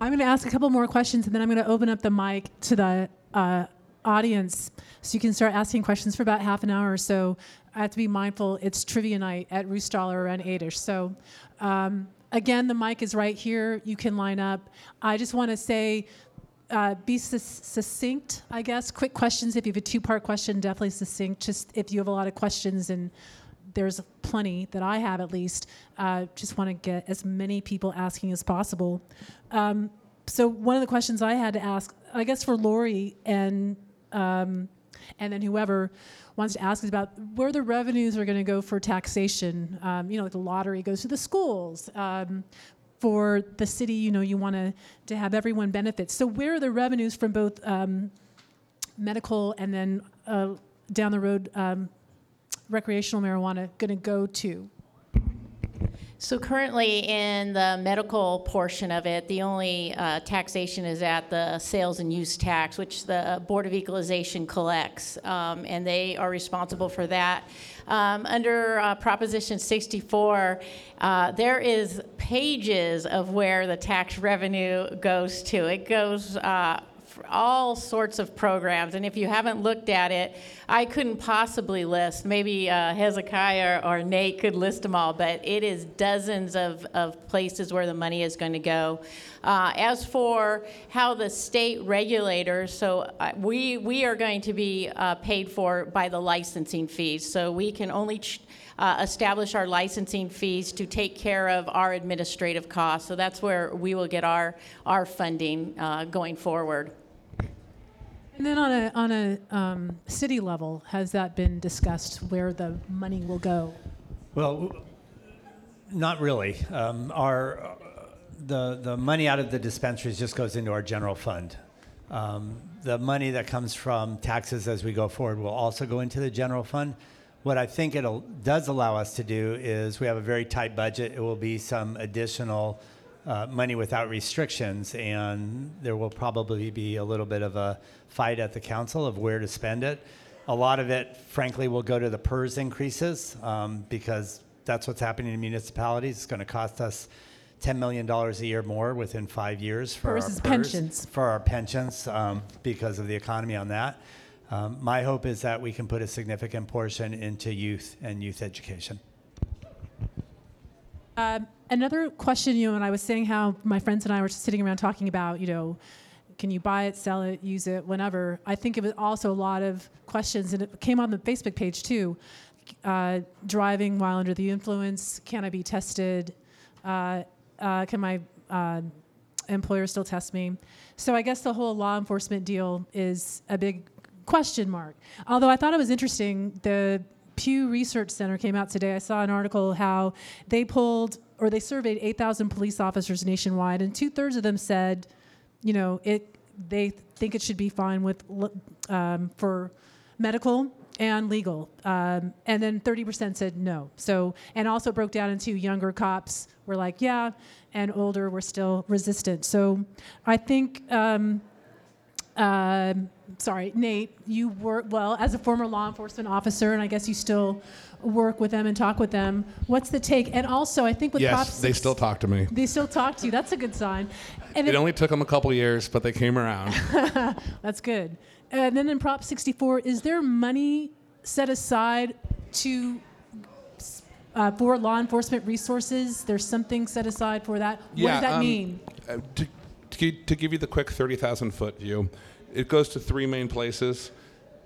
I'm going to ask a couple more questions, and then I'm going to open up the mic to the uh, audience so you can start asking questions for about half an hour or so. I have to be mindful it's trivia night at Roost Dollar around 8ish. So, um, again, the mic is right here. You can line up. I just want to say uh, be sus- succinct, I guess. Quick questions. If you have a two part question, definitely succinct. Just if you have a lot of questions, and there's plenty that I have at least, uh, just want to get as many people asking as possible. Um, so, one of the questions I had to ask, I guess for Lori and um, and then whoever wants to ask is about where the revenues are going to go for taxation. Um, you know, like the lottery goes to the schools. Um, for the city, you know, you want to to have everyone benefit. So where are the revenues from both um, medical and then uh, down the road um, recreational marijuana going to go to? So currently, in the medical portion of it, the only uh, taxation is at the sales and use tax, which the Board of Equalization collects, um, and they are responsible for that. Um, under uh, Proposition 64, uh, there is pages of where the tax revenue goes to. It goes uh, all sorts of programs. And if you haven't looked at it, I couldn't possibly list. Maybe uh, Hezekiah or, or, Nate could list them all, but it is dozens of, of places where the money is going to go. Uh, as for how the state regulators, so uh, we, we are going to be uh, paid for by the licensing fees. So we can only. Ch- uh, establish our licensing fees to take care of our administrative costs. So that's where we will get our, our funding uh, going forward. And then on a, on a um, city level, has that been discussed where the money will go? Well, not really. Um, our, the, the money out of the dispensaries just goes into our general fund. Um, the money that comes from taxes as we go forward will also go into the general fund. What I think it does allow us to do is we have a very tight budget. It will be some additional uh, money without restrictions, and there will probably be a little bit of a fight at the council of where to spend it. A lot of it, frankly, will go to the PERS increases um, because that's what's happening in municipalities. It's going to cost us $10 million a year more within five years for PERS our is PERS, pensions. for our pensions um, because of the economy on that. Um, my hope is that we can put a significant portion into youth and youth education. Um, another question, you know, and I was saying how my friends and I were sitting around talking about, you know, can you buy it, sell it, use it, whenever. I think it was also a lot of questions, and it came on the Facebook page too. Uh, driving while under the influence, can I be tested? Uh, uh, can my uh, employer still test me? So I guess the whole law enforcement deal is a big question mark. Although I thought it was interesting, the Pew Research Center came out today. I saw an article how they pulled or they surveyed 8,000 police officers nationwide, and two thirds of them said, you know, it they think it should be fine with um, for medical and legal, um, and then 30% said no. So and also broke down into younger cops were like yeah, and older were still resistant. So I think. Um, uh, sorry, Nate, you were, well as a former law enforcement officer, and I guess you still work with them and talk with them. What's the take? And also, I think with Prop. yes, Prop they still talk to me. They still talk to you. That's a good sign. And it, it only took them a couple years, but they came around. That's good. And then in Prop 64, is there money set aside to uh, for law enforcement resources? There's something set aside for that. Yeah, what does that um, mean? Uh, to, to, to give you the quick 30,000 foot view, it goes to three main places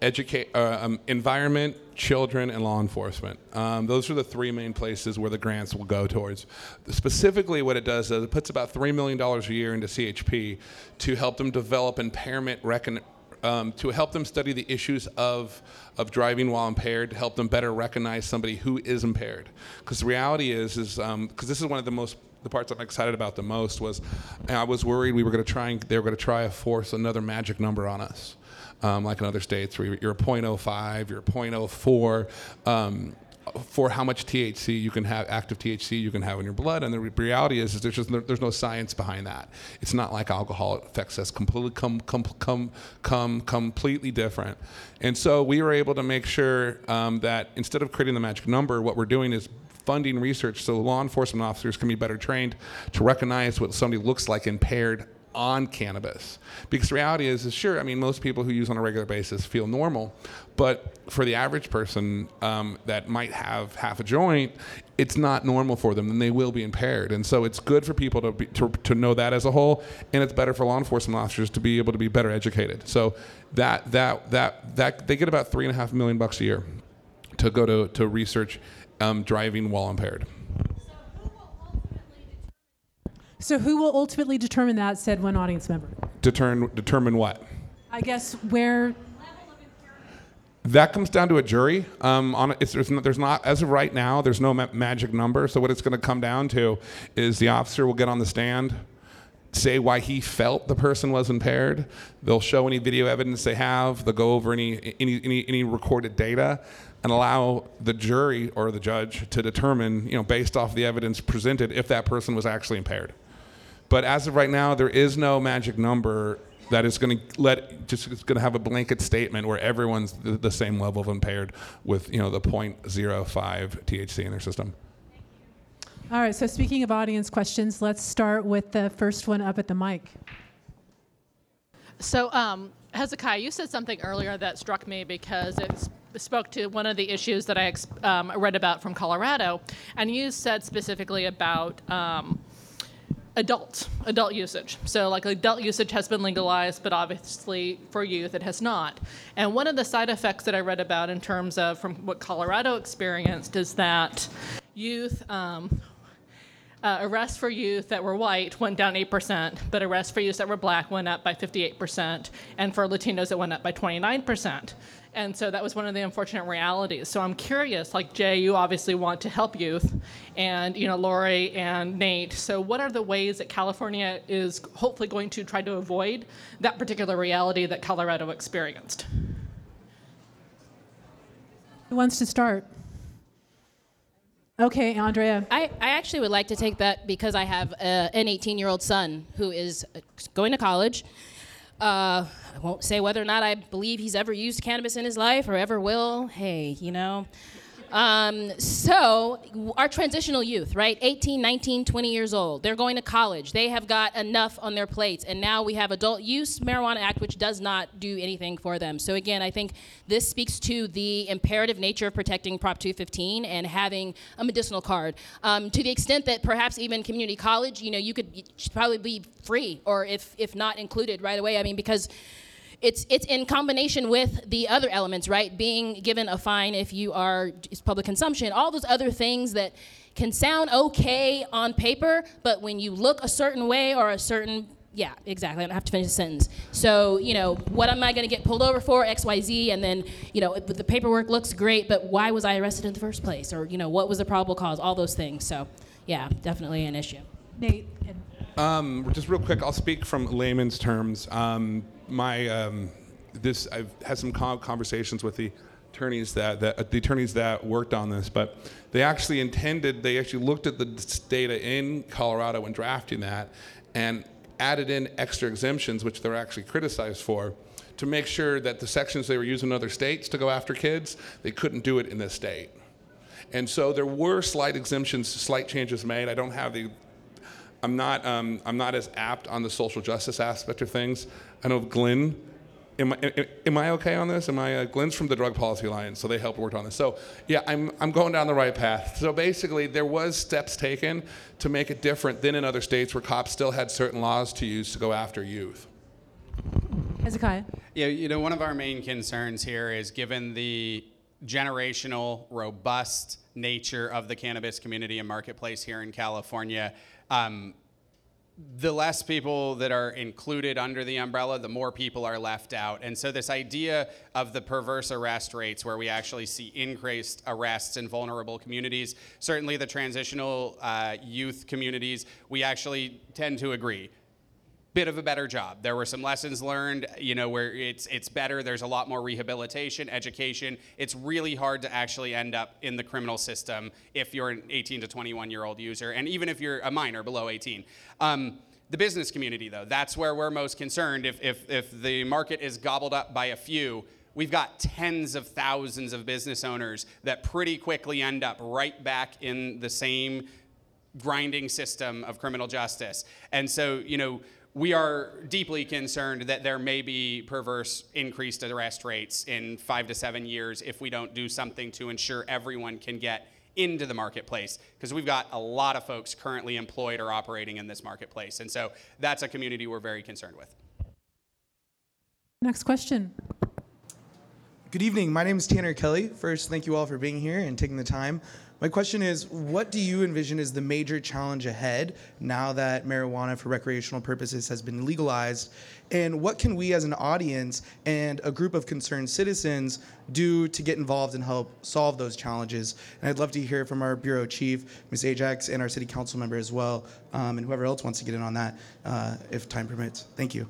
educate, uh, um, environment, children, and law enforcement. Um, those are the three main places where the grants will go towards. Specifically, what it does is it puts about $3 million a year into CHP to help them develop impairment recon- um, to help them study the issues of, of driving while impaired, to help them better recognize somebody who is impaired. Because the reality is, is because um, this is one of the most the parts I'm excited about the most was I was worried we were going to try and they were going to try to force another magic number on us, um, like in other states where you're a 0.05, you're a 0.04. Um, for how much THC you can have, active THC you can have in your blood, and the reality is, is there's just there's no science behind that. It's not like alcohol; it affects us completely, come, come, come, come, completely different. And so we were able to make sure um, that instead of creating the magic number, what we're doing is funding research so law enforcement officers can be better trained to recognize what somebody looks like impaired on cannabis. Because the reality is, is sure, I mean, most people who use on a regular basis feel normal, but for the average person um, that might have half a joint, it's not normal for them, and they will be impaired. And so it's good for people to, be, to, to know that as a whole, and it's better for law enforcement officers to be able to be better educated. So that that that that they get about three and a half million bucks a year to go to to research um, driving while impaired. So who will ultimately determine that? Said one audience member. Determine determine what. I guess where. That comes down to a jury. Um, on it's, there's, not, there's not as of right now. There's no ma- magic number. So what it's going to come down to is the officer will get on the stand, say why he felt the person was impaired. They'll show any video evidence they have. They'll go over any any any, any recorded data, and allow the jury or the judge to determine, you know, based off the evidence presented, if that person was actually impaired. But as of right now, there is no magic number that is going to let just it's going to have a blanket statement where everyone's the, the same level of impaired with you know the 0.05 THC in their system. All right. So speaking of audience questions, let's start with the first one up at the mic. So, um, Hezekiah, you said something earlier that struck me because it spoke to one of the issues that I um, read about from Colorado, and you said specifically about um, adult adult usage. So, like adult usage has been legalized, but obviously for youth it has not. And one of the side effects that I read about in terms of from what Colorado experienced is that youth. Um, uh, arrests for youth that were white went down 8%, but arrests for youth that were black went up by 58%, and for Latinos it went up by 29%. And so that was one of the unfortunate realities. So I'm curious, like Jay, you obviously want to help youth, and you know Lori and Nate. So what are the ways that California is hopefully going to try to avoid that particular reality that Colorado experienced? Who wants to start? Okay, Andrea. I, I actually would like to take that because I have uh, an 18 year old son who is uh, going to college. Uh, I won't say whether or not I believe he's ever used cannabis in his life or ever will. Hey, you know. Um, so, our transitional youth, right? 18, 19, 20 years old. They're going to college. They have got enough on their plates. And now we have Adult Use Marijuana Act, which does not do anything for them. So, again, I think this speaks to the imperative nature of protecting Prop 215 and having a medicinal card. Um, to the extent that perhaps even community college, you know, you could probably be free or if, if not included right away. I mean, because it's it's in combination with the other elements, right? Being given a fine if you are it's public consumption, all those other things that can sound okay on paper, but when you look a certain way or a certain yeah, exactly. I don't have to finish the sentence. So, you know, what am I going to get pulled over for? X, Y, Z, and then, you know, the paperwork looks great, but why was I arrested in the first place? Or, you know, what was the probable cause? All those things. So, yeah, definitely an issue. Nate. Um, just real quick, I'll speak from layman's terms. Um, my um, this I've had some conversations with the attorneys that, that the attorneys that worked on this, but they actually intended they actually looked at the data in Colorado when drafting that and added in extra exemptions, which they're actually criticized for. To make sure that the sections they were using in other states to go after kids, they couldn't do it in this state. And so there were slight exemptions, slight changes made. I don't have the I'm not, um, I'm not as apt on the social justice aspect of things. I know Glenn. Am I, am I okay on this? Am I? Uh, Glenn's from the Drug Policy Alliance, so they helped work on this. So yeah, I'm, I'm going down the right path. So basically, there was steps taken to make it different than in other states where cops still had certain laws to use to go after youth. Hezekiah. Yeah, you know, one of our main concerns here is given the generational, robust nature of the cannabis community and marketplace here in California. Um, the less people that are included under the umbrella, the more people are left out. And so, this idea of the perverse arrest rates, where we actually see increased arrests in vulnerable communities, certainly the transitional uh, youth communities, we actually tend to agree bit of a better job. There were some lessons learned, you know, where it's it's better. There's a lot more rehabilitation, education. It's really hard to actually end up in the criminal system if you're an 18 to 21 year old user, and even if you're a minor below 18. Um, the business community, though, that's where we're most concerned. If if if the market is gobbled up by a few. We've got tens of thousands of business owners that pretty quickly end up right back in the same grinding system of criminal justice. And so, you know, we are deeply concerned that there may be perverse increased arrest rates in five to seven years if we don't do something to ensure everyone can get into the marketplace because we've got a lot of folks currently employed or operating in this marketplace. And so that's a community we're very concerned with. Next question. Good evening. My name is Tanner Kelly. First, thank you all for being here and taking the time. My question is what do you envision is the major challenge ahead now that marijuana for recreational purposes has been legalized? And what can we as an audience and a group of concerned citizens do to get involved and help solve those challenges? And I'd love to hear from our bureau chief, Ms. Ajax, and our city council member as well, um, and whoever else wants to get in on that uh, if time permits. Thank you.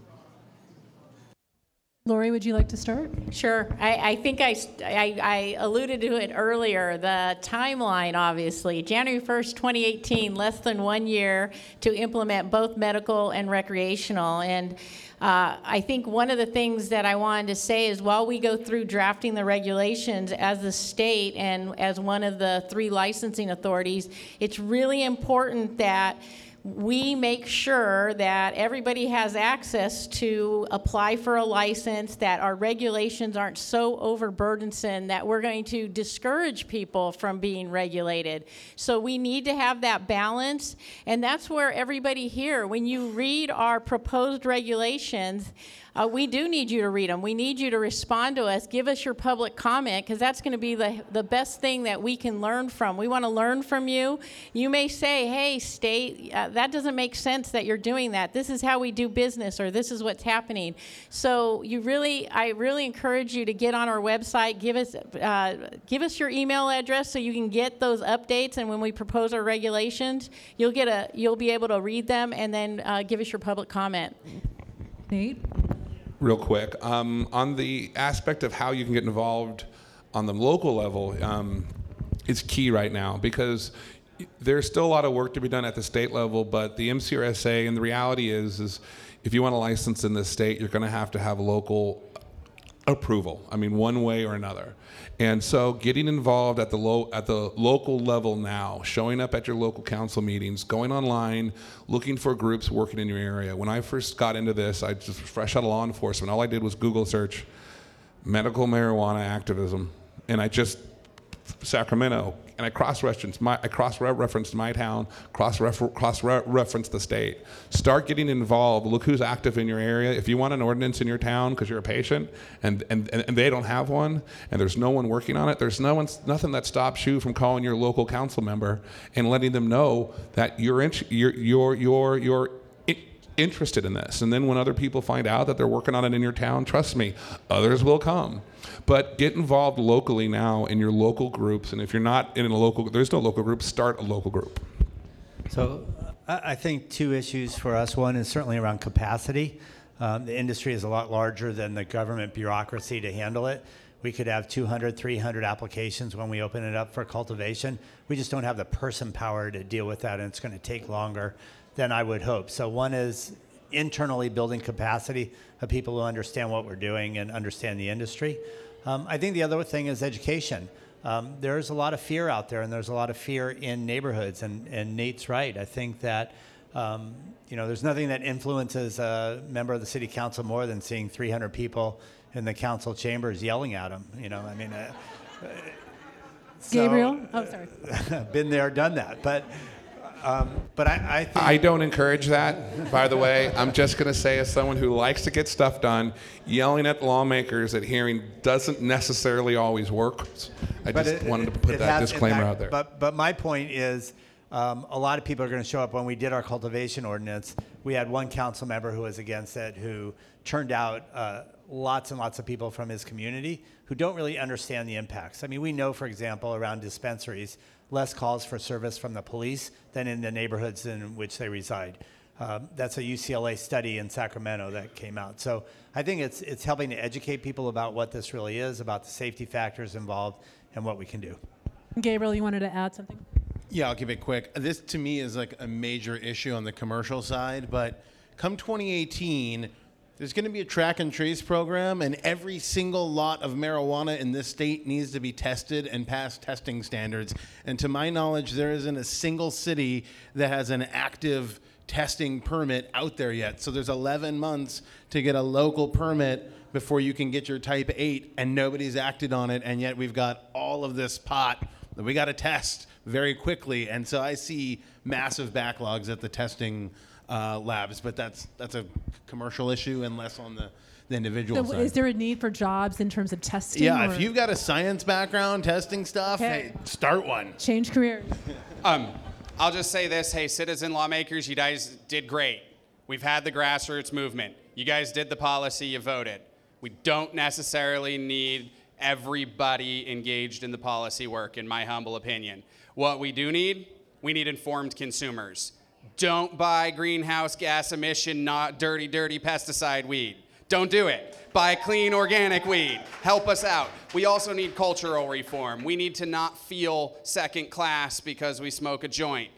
Lori, would you like to start? Sure. I, I think I, I, I alluded to it earlier. The timeline, obviously, January 1st, 2018, less than one year to implement both medical and recreational. And uh, I think one of the things that I wanted to say is while we go through drafting the regulations as the state and as one of the three licensing authorities, it's really important that we make sure that everybody has access to apply for a license, that our regulations aren't so overburdensome that we're going to discourage people from being regulated. So we need to have that balance, and that's where everybody here, when you read our proposed regulations, uh, we do need you to read them. We need you to respond to us. Give us your public comment because that's going to be the, the best thing that we can learn from. We want to learn from you. You may say, hey, state, uh, that doesn't make sense that you're doing that. This is how we do business or this is what's happening. So you really, I really encourage you to get on our website, give us, uh, give us your email address so you can get those updates. And when we propose our regulations, you'll get a, you'll be able to read them and then uh, give us your public comment. Nate? Real quick. Um, on the aspect of how you can get involved on the local level, um, is key right now because there's still a lot of work to be done at the state level. But the MCRSA and the reality is, is if you want a license in this state, you're going to have to have local approval. I mean, one way or another. And so, getting involved at the low at the local level now, showing up at your local council meetings, going online, looking for groups working in your area. When I first got into this, I just fresh out of law enforcement. All I did was Google search medical marijuana activism, and I just Sacramento, and I cross-referenced my I cross-referenced my town, cross-referenced the state. Start getting involved. Look who's active in your area. If you want an ordinance in your town because you're a patient and, and and they don't have one, and there's no one working on it, there's no one nothing that stops you from calling your local council member and letting them know that you're you're you're, you're interested in this. And then when other people find out that they're working on it in your town, trust me, others will come. But get involved locally now in your local groups. And if you're not in a local, there's no local group, start a local group. So I think two issues for us. One is certainly around capacity. Um, the industry is a lot larger than the government bureaucracy to handle it. We could have 200, 300 applications when we open it up for cultivation. We just don't have the person power to deal with that, and it's going to take longer than I would hope. So, one is internally building capacity of people who understand what we're doing and understand the industry. Um, I think the other thing is education. Um, there's a lot of fear out there, and there's a lot of fear in neighborhoods. And, and Nate's right. I think that um, you know there's nothing that influences a member of the city council more than seeing 300 people in the council chambers yelling at him. You know, I mean. Uh, so, Gabriel, oh sorry. been there, done that, but. Um, but I, I, think I don't encourage that. By the way, I'm just going to say, as someone who likes to get stuff done, yelling at lawmakers at hearing doesn't necessarily always work. I just it, wanted to put that disclaimer impact, out there. But but my point is. Um, a lot of people are going to show up when we did our cultivation ordinance. We had one council member who was against it, who turned out uh, lots and lots of people from his community who don't really understand the impacts. I mean, we know, for example, around dispensaries, less calls for service from the police than in the neighborhoods in which they reside. Um, that's a UCLA study in Sacramento that came out. So I think it's it's helping to educate people about what this really is, about the safety factors involved, and what we can do. Gabriel, you wanted to add something? Yeah, I'll keep it quick. This to me is like a major issue on the commercial side, but come 2018 there's going to be a track and trace program, and every single lot of marijuana in this state needs to be tested and pass testing standards. And to my knowledge, there isn't a single city that has an active testing permit out there yet. So there's 11 months to get a local permit before you can get your type 8 and nobody's acted on it and yet we've got all of this pot that we got to test very quickly and so I see massive backlogs at the testing uh, labs but that's that's a commercial issue and less on the, the individual So side. is there a need for jobs in terms of testing? yeah, or if you've got a science background testing stuff, Okay. hey, start one. change careers? Um, I'll just say this hey, citizen lawmakers, you guys did great. We've had the grassroots movement. You guys did the policy, you voted. We don't necessarily need everybody engaged in the policy work, in my humble opinion. What we do need, we need informed consumers. Don't buy greenhouse gas emission, not dirty, dirty pesticide weed. Don't do it. Buy clean organic weed. Help us out. We also need cultural reform. We need to not feel second class because we smoke a joint.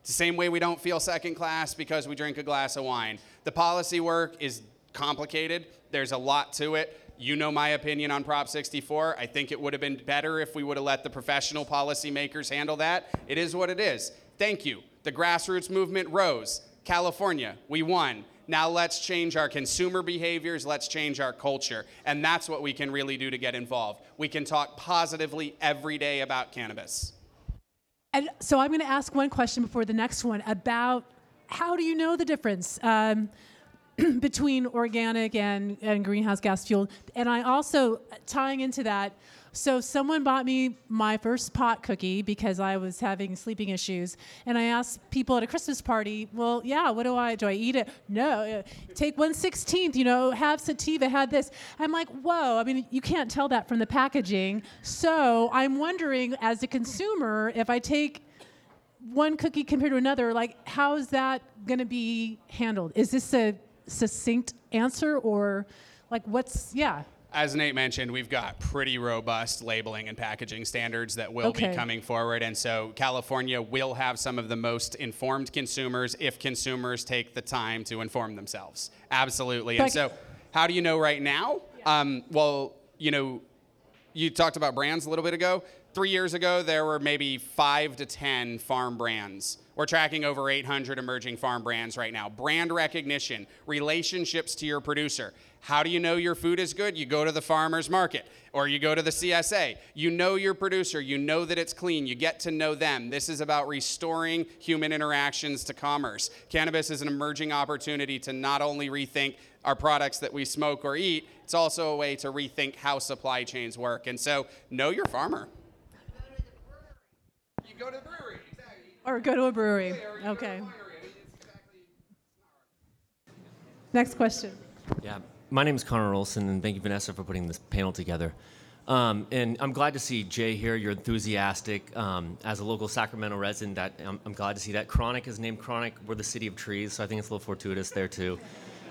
It's the same way we don't feel second class because we drink a glass of wine. The policy work is complicated. There's a lot to it. You know my opinion on Prop 64. I think it would have been better if we would have let the professional policymakers handle that. It is what it is. Thank you. The grassroots movement rose. California, we won. Now let's change our consumer behaviors, let's change our culture. And that's what we can really do to get involved. We can talk positively every day about cannabis. And so I'm going to ask one question before the next one about how do you know the difference um, between organic and, and greenhouse gas fuel? And I also, tying into that, so someone bought me my first pot cookie because I was having sleeping issues, and I asked people at a Christmas party, "Well, yeah, what do I do? I eat it? No, uh, take one sixteenth. You know, have sativa. Had this. I'm like, whoa. I mean, you can't tell that from the packaging. So I'm wondering, as a consumer, if I take one cookie compared to another, like how is that going to be handled? Is this a succinct answer or like what's yeah? As Nate mentioned, we've got pretty robust labeling and packaging standards that will Okay. be coming forward. And so California will have some of the most informed consumers if consumers take the time to inform themselves. Absolutely. And But- so, how do you know right now? Um, well, you know, you talked about brands a little bit ago. Three years ago, there were maybe five to 10 farm brands. We're tracking over 800 emerging farm brands right now. Brand recognition, relationships to your producer. How do you know your food is good? You go to the farmer's market or you go to the CSA. You know your producer, you know that it's clean, you get to know them. This is about restoring human interactions to commerce. Cannabis is an emerging opportunity to not only rethink our products that we smoke or eat, it's also a way to rethink how supply chains work. And so, know your farmer. You go to the brewery, exactly. Or go to a brewery. Okay. Next question. Yeah, my name is Connor Olson, and thank you, Vanessa, for putting this panel together. Um, and I'm glad to see Jay here. You're enthusiastic. Um, as a local Sacramento resident, that I'm, I'm glad to see that. Kronick is named Kronick. We're the city of trees, so I think it's a little fortuitous there too.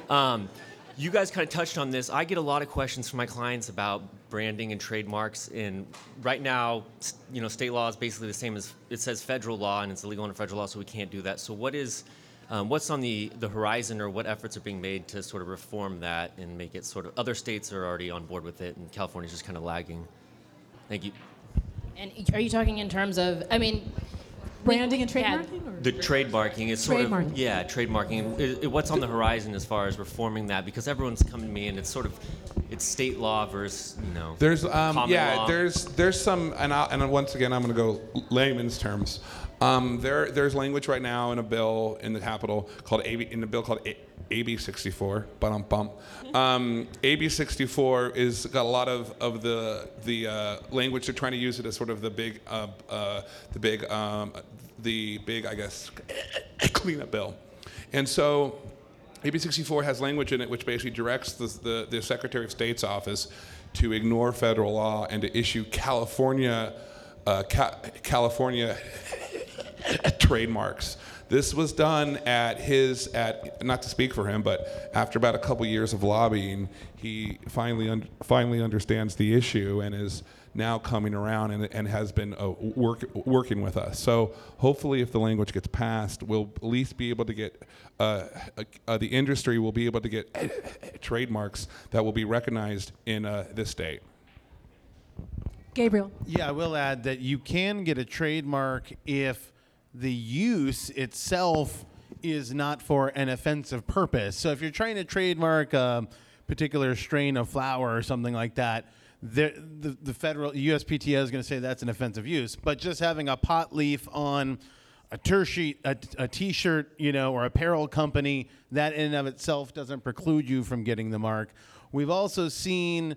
Um, you guys kind of touched on this. I get a lot of questions from my clients about branding and trademarks. And right now, you know, state law is basically the same as it says federal law, and it's illegal under federal law, so we can't do that. So what is um, what's on the, the horizon, or what efforts are being made to sort of reform that and make it sort of other states are already on board with it, and California's just kind of lagging. Thank you. And are you talking in terms of, I mean, Branding and Yeah. trademarking? Or? The trademarking is sort Trademarking. of yeah, trademarking. I- I- what's on the horizon as far as reforming that? Because everyone's coming to me, and it's sort of it's state law versus you know. There's um, common yeah, law. there's there's some and I, and once again I'm going to go layman's terms. Um, there there's language right now in a bill in the Capitol called AB in the bill called A- AB 64. But um bump. Um, AB 64 is got a lot of, of the the uh, language. They're trying to use it as sort of the big uh, uh, the big um, the big I guess cleanup bill, and so. AB 64 has language in it which basically directs the, the, the Secretary of State's office to ignore federal law and to issue California, uh, ca- California trademarks. This was done at his, at not to speak for him, but after about a couple years of lobbying, he finally un- finally understands the issue and is now coming around and, and has been uh, work, working with us. So hopefully, if the language gets passed, we'll at least be able to get uh, uh, the industry will be able to get trademarks that will be recognized in uh, this state. Gabriel. Yeah, I will add that you can get a trademark if the use itself is not for an offensive purpose. So if you're trying to trademark a particular strain of flower or something like that, the, the, the federal USPTO is going to say that's an offensive use. But just having a pot leaf on a tear sheet, a, a t-shirt, you know, or apparel company, that in and of itself doesn't preclude you from getting the mark. We've also seen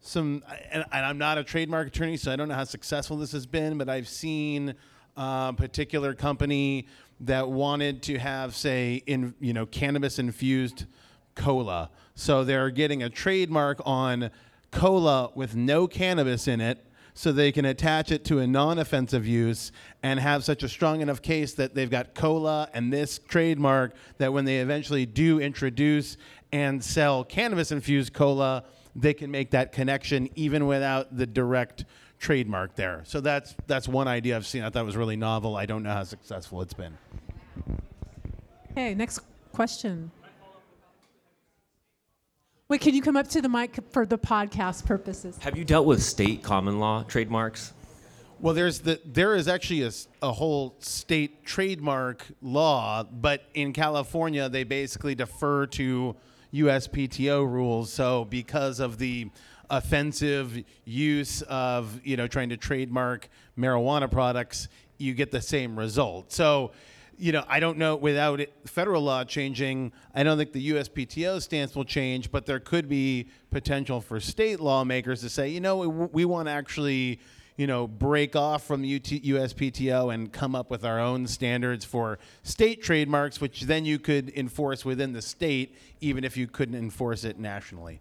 some, and, and I'm not a trademark attorney, so I don't know how successful this has been, but I've seen a particular company that wanted to have, say, in you know, cannabis infused cola. So they're getting a trademark on cola with no cannabis in it so they can attach it to a non-offensive use and have such a strong enough case that they've got cola and this trademark that when they eventually do introduce and sell cannabis infused cola they can make that connection even without the direct trademark there so that's that's one idea i've seen i thought was really novel i don't know how successful it's been Okay, next question. Wait, can you come up to the mic for the podcast purposes? Have you dealt with state common law trademarks? Well, there's the there is actually a, a whole state trademark law, but in California they basically defer to USPTO rules. So because of the offensive use of you know trying to trademark marijuana products, you get the same result. So you know, I don't know without it, federal law changing, I don't think the USPTO stance will change, but there could be potential for state lawmakers to say, you know, we, we want to actually, you know, break off from the UT, USPTO and come up with our own standards for state trademarks, which then you could enforce within the state, even if you couldn't enforce it nationally.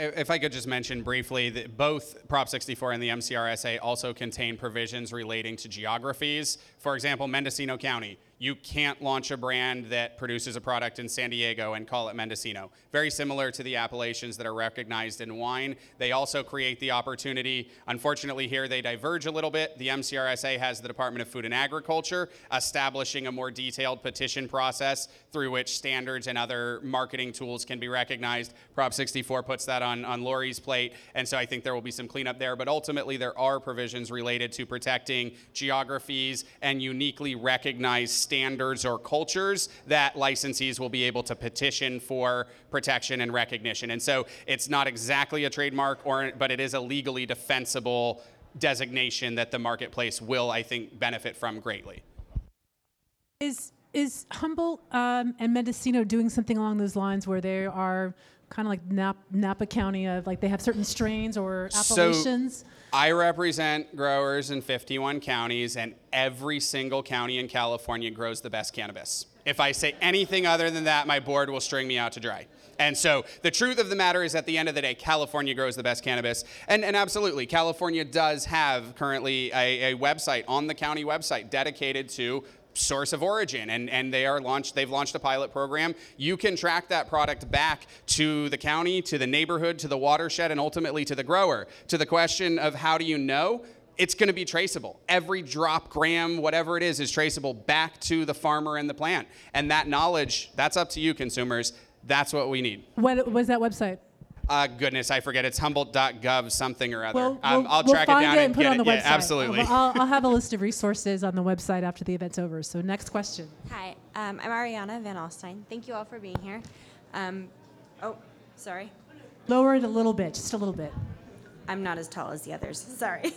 If I could just mention briefly that both Prop 64 and the MCRSA also contain provisions relating to geographies. For example, Mendocino County, you can't launch a brand that produces a product in San Diego and call it Mendocino. Very similar to the appellations that are recognized in wine. They also create the opportunity. Unfortunately, here they diverge a little bit. The MCRSA has the Department of Food and Agriculture establishing a more detailed petition process through which standards and other marketing tools can be recognized. Prop 64 puts that on, on Lori's plate, and so I think there will be some cleanup there. But ultimately, there are provisions related to protecting geographies and uniquely recognized standards or cultures that licensees will be able to petition for protection and recognition. And so it's not exactly a trademark, or but it is a legally defensible designation that the marketplace will, I think, benefit from greatly. Is is Humboldt um, and Mendocino doing something along those lines where they are kind of like Nap- Napa County of like they have certain strains or appellations? So I represent growers in 51 counties, and every single county in California grows the best cannabis. If I say anything other than that, my board will string me out to dry. And so the truth of the matter is, at the end of the day, California grows the best cannabis. And, and absolutely, California does have currently a, a website on the county website dedicated to source of origin and, and they are launched they've launched a pilot program. You can track that product back to the county to the neighborhood to the watershed and ultimately to the grower. To the question of how do you know it's going to be traceable. Every drop gram whatever it is is traceable back to the farmer and the plant. And that knowledge that's up to you consumers. That's what we need. What was that website? Uh, goodness i forget it's humboldt.gov something or other Well, um, we'll, i'll we'll track it down it and and put get it on the it website. yeah, absolutely I'll, I'll have a list of resources on the website after the event's over. So next question. Hi, um, I'm Ariana Van Alstyne. Thank you all for being here. Um, oh, sorry. Lower it a little bit, just a little bit. I'm not as tall as the others. Sorry.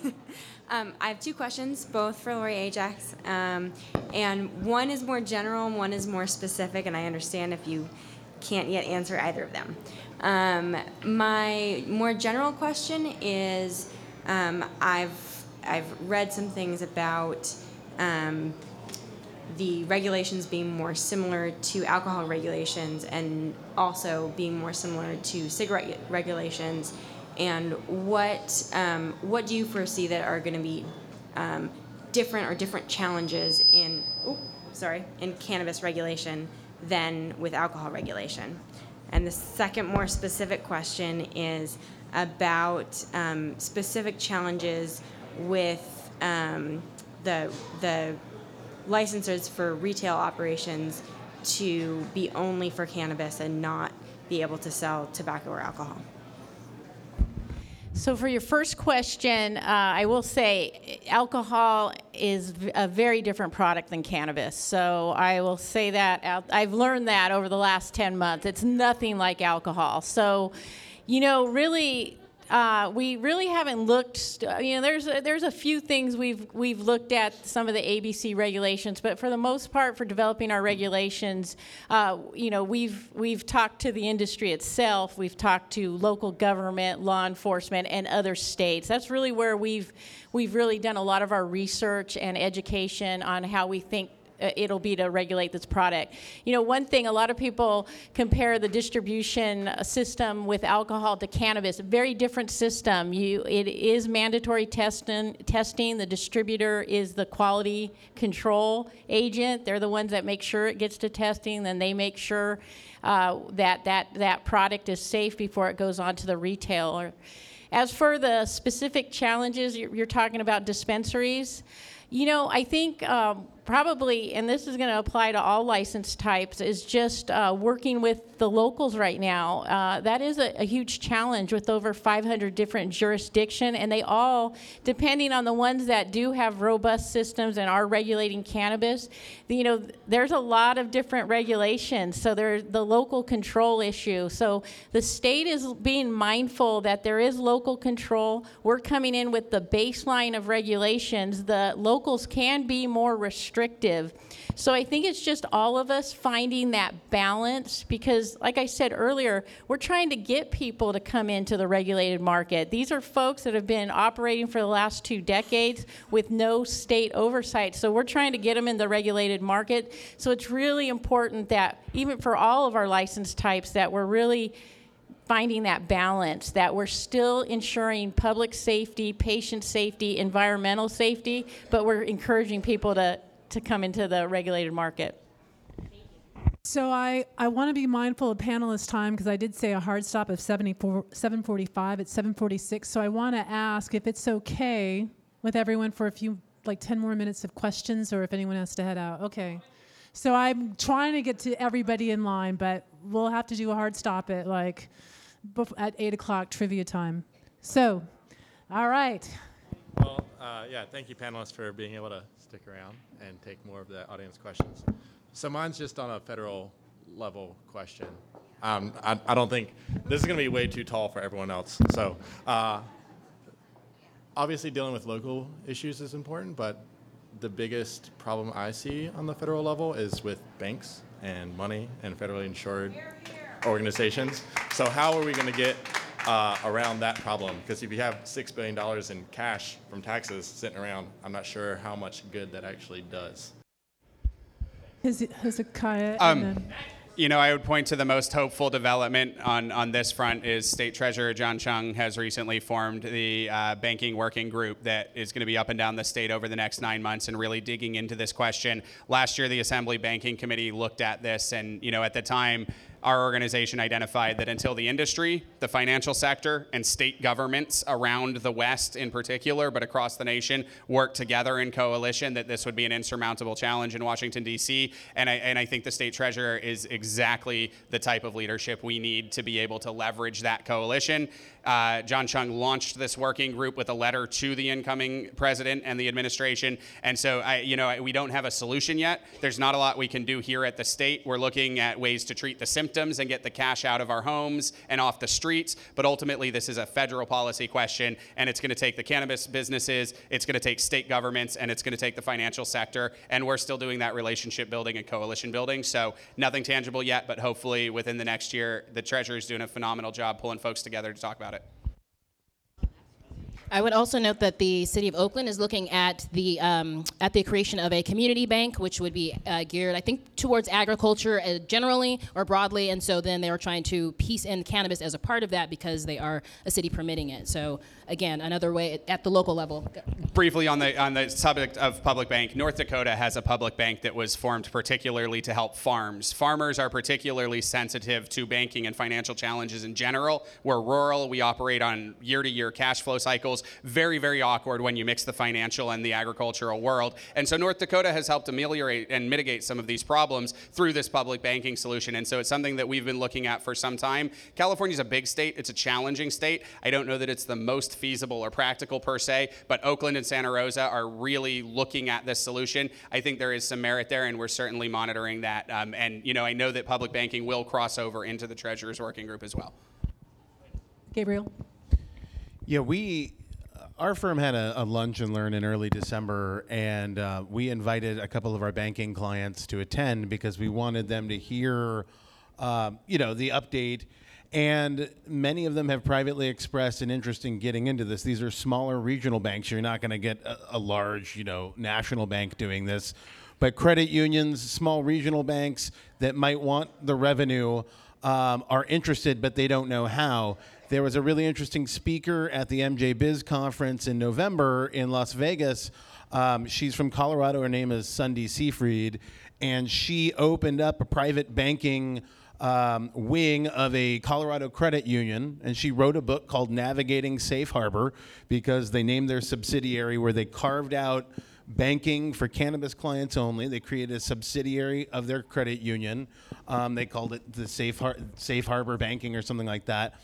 um, I have two questions, both for Lori Ajax. Um, and one is more general and one is more specific, and I understand if you can't yet answer either of them. Um, my more general question is um, I've, I've read some things about um, the regulations being more similar to alcohol regulations and also being more similar to cigarette regulations. And what um, what do you foresee that are going to be um, different or different challenges in oh, sorry in cannabis regulation than with alcohol regulation? And the second more specific question is about um, specific challenges with um, the the licensors for retail operations to be only for cannabis and not be able to sell tobacco or alcohol. So, for your first question, uh, I will say alcohol is a very different product than cannabis. So, I will say that I've learned that over the last 10 months. It's nothing like alcohol. So, you know, really, uh, we really haven't looked. You know, there's a, there's a few things we've we've looked at some of the ABC regulations, but for the most part, for developing our regulations, uh, you know, we've we've talked to the industry itself. We've talked to local government, law enforcement, and other states. That's really where we've we've really done a lot of our research and education on how we think uh, it'll be to regulate this product. You know, one thing, a lot of people compare the distribution uh, system with alcohol to cannabis. Very different system. You, it is mandatory testing. Testing. The distributor is the quality control agent. They're the ones that make sure it gets to testing. Then they make sure uh, that that that product is safe before it goes on to the retailer. As for the specific challenges, you're talking about dispensaries. You know, I think um, probably, and this is going to apply to all license types, is just uh, working with the locals right now. Uh, that is a, a, huge challenge with over 500 different jurisdictions, and they all, depending on the ones that do have robust systems and are regulating cannabis, you know, there's a lot of different regulations. So there's the local control issue. So the state is being mindful that there is local control. We're coming in with the baseline of regulations. The locals can be more restrictive. So I think it's just all of us finding that balance because, like I said earlier, we're trying to get people to come into the regulated market. These are folks that have been operating for the last two decades with no state oversight. So we're trying to get them in the regulated market. So it's really important that, even for all of our license types, that we're really finding that balance that we're still ensuring public safety, patient safety, environmental safety, but we're encouraging people to to come into the regulated market. So I, I want to be mindful of panelist time because I did say a hard stop of 74, 745 at 746. So I want to ask if it's okay with everyone for a few, like 10 more minutes of questions or if anyone has to head out. Okay. So I'm trying to get to everybody in line, but we'll have to do a hard stop at like at 8 o'clock trivia time. So, all right. Well, uh, yeah, thank you, panelists, for being able to stick around and take more of the audience questions. So mine's just on a federal level question. Um, I, I, don't think this is going to be way too tall for everyone else. So uh, obviously dealing with local issues is important, but the biggest problem I see on the federal level is with banks and money and federally insured organizations. So how are we going to get uh, around that problem. Because if you have $6 billion in cash from taxes sitting around, I'm not sure how much good that actually does. Hezekiah. Um, you know, I would point to the most hopeful development on, on this front is State Treasurer John Chiang has recently formed the uh, banking working group that is going to be up and down the state over the next nine months and really digging into this question. Last year, the Assembly Banking Committee looked at this, and you know, at the time, our organization identified that until the industry, the financial sector, and state governments around the West in particular, but across the nation, work together in coalition, that this would be an insurmountable challenge in Washington, D.C. And I, and I think the state treasurer is exactly the type of leadership we need to be able to leverage that coalition. Uh, John Chiang launched this working group with a letter to the incoming president and the administration. And so, I, you know, we don't have a solution yet. There's not a lot we can do here at the state. We're looking at ways to treat the symptoms and get the cash out of our homes and off the streets. But ultimately, this is a federal policy question, and it's going to take the cannabis businesses, it's going to take state governments, and it's going to take the financial sector. And we're still doing that relationship building and coalition building. So nothing tangible yet, but hopefully within the next year, the Treasury is doing a phenomenal job pulling folks together to talk about it. I would also note that the city of Oakland is looking at the um, at the creation of a community bank, which would be uh, geared, I think, towards agriculture uh, generally or broadly. And so then they are trying to piece in cannabis as a part of that because they are a city permitting it. So again, another way at the local level. Briefly on the on the subject of public bank, North Dakota has a public bank that was formed particularly to help farms. Farmers are particularly sensitive to banking and financial challenges in general. We're rural. We operate on year-to-year cash flow cycles feels very, very awkward when you mix the financial and the agricultural world. And so North Dakota has helped ameliorate and mitigate some of these problems through this public banking solution. And so it's something that we've been looking at for some time. California's a big state, it's a challenging state. I don't know that it's the most feasible or practical per se, but Oakland and Santa Rosa are really looking at this solution. I think there is some merit there, and we're certainly monitoring that. Um, and you know, I know that public banking will cross over into the Treasurers Working Group as well. Gabriel? Yeah, we, our firm had a, a lunch and learn in early December, and uh, we invited a couple of our banking clients to attend because we wanted them to hear, um, you know, the update. And many of them have privately expressed an interest in getting into this. These are smaller regional banks. You're not going to get a, a large, you know, national bank doing this. But credit unions, small regional banks that might want the revenue um, are interested, but they don't know how. There was a really interesting speaker at the MJ Biz conference in November in Las Vegas. Um, she's from Colorado. Her name is Sundie Seefried, and she opened up a private banking um, wing of a Colorado credit union, and she wrote a book called Navigating Safe Harbor because they named their subsidiary where they carved out banking for cannabis clients only. They created a subsidiary of their credit union. Um, they called it the Safe, Har- Safe Harbor Banking or something like that.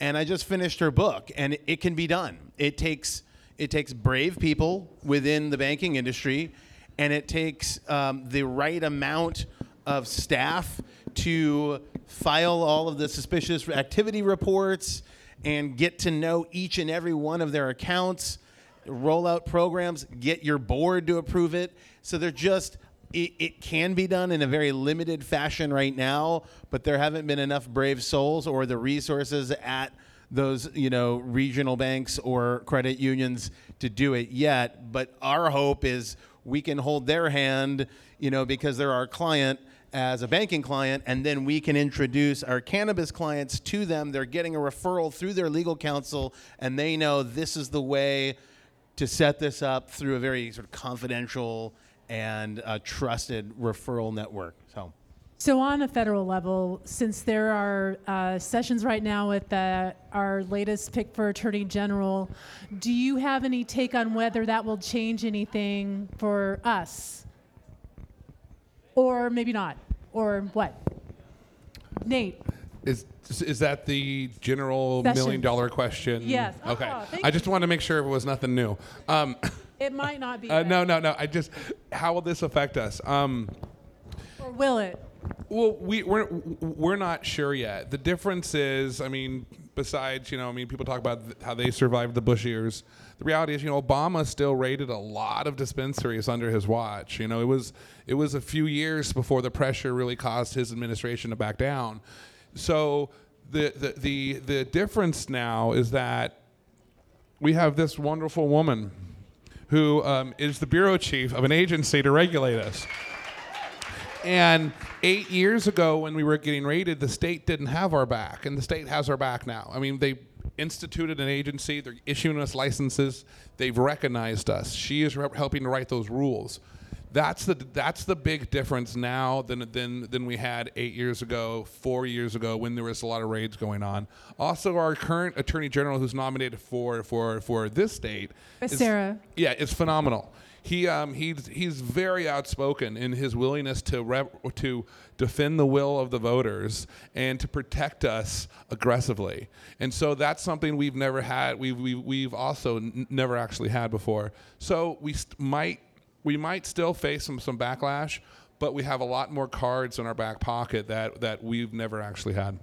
And I just finished her book, and it, can be done. It takes it takes brave people within the banking industry, and it takes um, the right amount of staff to file all of the suspicious activity reports and get to know each and every one of their accounts roll out programs, get your board to approve it. So they're just, it, it, can be done in a very limited fashion right now, but there haven't been enough brave souls or the resources at those, you know, regional banks or credit unions to do it yet. But our hope is we can hold their hand, you know, because they're our client as a banking client, and then we can introduce our cannabis clients to them. They're getting a referral through their legal counsel, and they know this is the way to set this up through a very sort of confidential and uh, trusted referral network. So. So on a federal level, since there are uh, sessions right now with the, our latest pick for Attorney General, do you have any take on whether that will change anything for us? Or maybe not? Or what? Nate? Is is that the general Session. million dollar question? Yes. Okay. Oh, thank I just wanted to make sure it was nothing new. Um, It might not be. uh, no, no, no. I just, how will this affect us? Um, Or will it? well, we we're we're not sure yet. The difference is, I mean, besides you know, I mean, people talk about th- how they survived the Bush years. The reality is, you know, Obama still raided a lot of dispensaries under his watch. You know, it was it was a few years before the pressure really caused his administration to back down. So the the the, the difference now is that we have this wonderful woman who um, is the bureau chief of an agency to regulate us. And eight years ago, when we were getting raided, the state didn't have our back, and the state has our back now. I mean, they instituted an agency, they're issuing us licenses, they've recognized us. She is re- helping to write those rules. That's the that's the big difference now than than than we had eight years ago, four years ago, when there was a lot of raids going on. Also, our current attorney general, who's nominated for for for this state, is- Sarah. yeah, it's phenomenal. He um, he's he's very outspoken in his willingness to rep, to defend the will of the voters and to protect us aggressively. And so that's something we've never had. We've we've, we've also n- never actually had before. So we st- might we might still face some some backlash, but we have a lot more cards in our back pocket that that we've never actually had.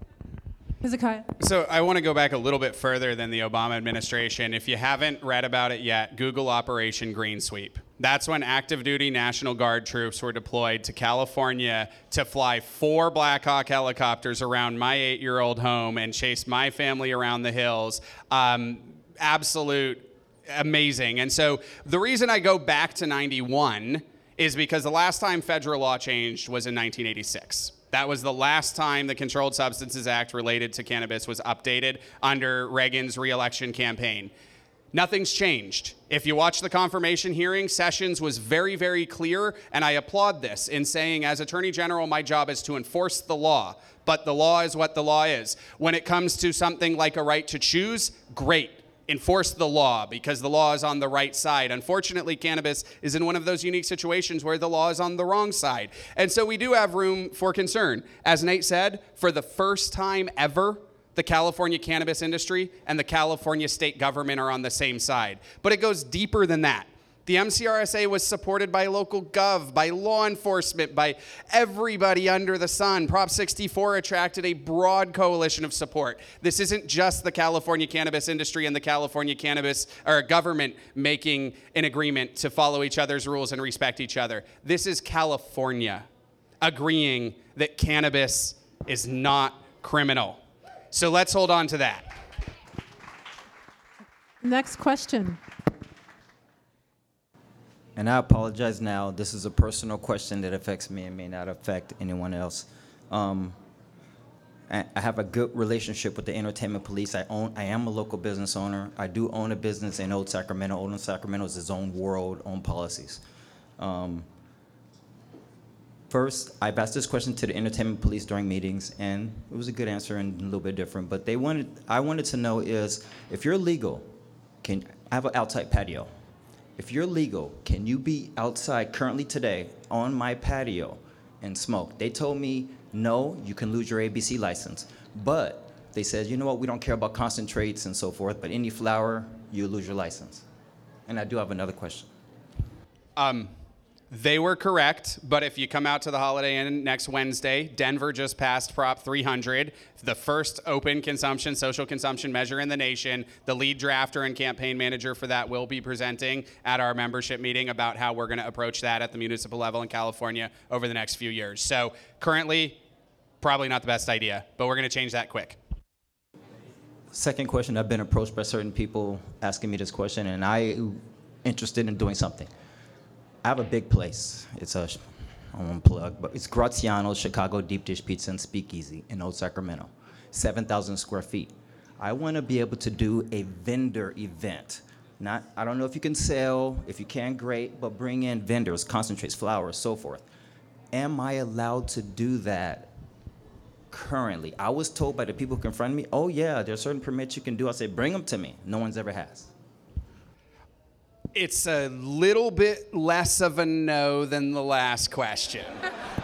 Hezekiah? So I want to go back a little bit further than the Obama administration. If you haven't read about it yet, Google Operation Green Sweep. That's when active duty National Guard troops were deployed to California to fly four Black Hawk helicopters around my eight year old home and chase my family around the hills. Um, absolute amazing. And so the reason I go back to 91 is because the last time federal law changed was in 1986. That was the last time the Controlled Substances Act related to cannabis was updated under Reagan's reelection campaign. Nothing's changed. If you watch the confirmation hearing, Sessions was very, very clear, and I applaud this in saying, as Attorney General, my job is to enforce the law, but the law is what the law is. When it comes to something like a right to choose, great enforce the law because the law is on the right side. Unfortunately, cannabis is in one of those unique situations where the law is on the wrong side. And so we do have room for concern. As Nate said, for the first time ever, the California cannabis industry and the California state government are on the same side. But it goes deeper than that. The MCRSA was supported by local gov, by law enforcement, by everybody under the sun. Prop 64 attracted a broad coalition of support. This isn't just the California cannabis industry and the California cannabis or government making an agreement to follow each other's rules and respect each other. This is California agreeing that cannabis is not criminal. So let's hold on to that. Next question. And I apologize now. This is a personal question that affects me and may not affect anyone else. Um, I have a good relationship with the entertainment police. I own, I am a local business owner. I do own a business in Old Sacramento. Old Sacramento is its own world, own policies. Um, First, I've asked this question to the entertainment police during meetings, and it was a good answer and a little bit different. But they wanted, I wanted to know is, if you're legal, can I have an outside patio? If you're legal, can you be outside currently today on my patio and smoke? They told me no, you can lose your ABC license. But they said, you know what, we don't care about concentrates and so forth, but any flower, you lose your license. And I do have another question. Um, they were correct, but if you come out to the Holiday Inn next Wednesday, Denver just passed Prop 300, the first open consumption, social consumption measure in the nation. The lead drafter and campaign manager for that will be presenting at our membership meeting about how we're going to approach that at the municipal level in California over the next few years. So currently, probably not the best idea, but we're going to change that quick. Second question, I've been approached by certain people asking me this question, and I interested in doing something. I have a big place. It's a, I won't plug, but it's Graziano's Chicago Deep Dish Pizza and Speakeasy in Old Sacramento, 7,000 square feet. I want to be able to do a vendor event. Not, I don't know if you can sell, if you can, great, but bring in vendors, concentrates, flowers, so forth. Am I allowed to do that currently? I was told by the people who confronted me, oh yeah, there are certain permits you can do. I said, bring them to me. No one's ever has. It's a little bit less of a no than the last question.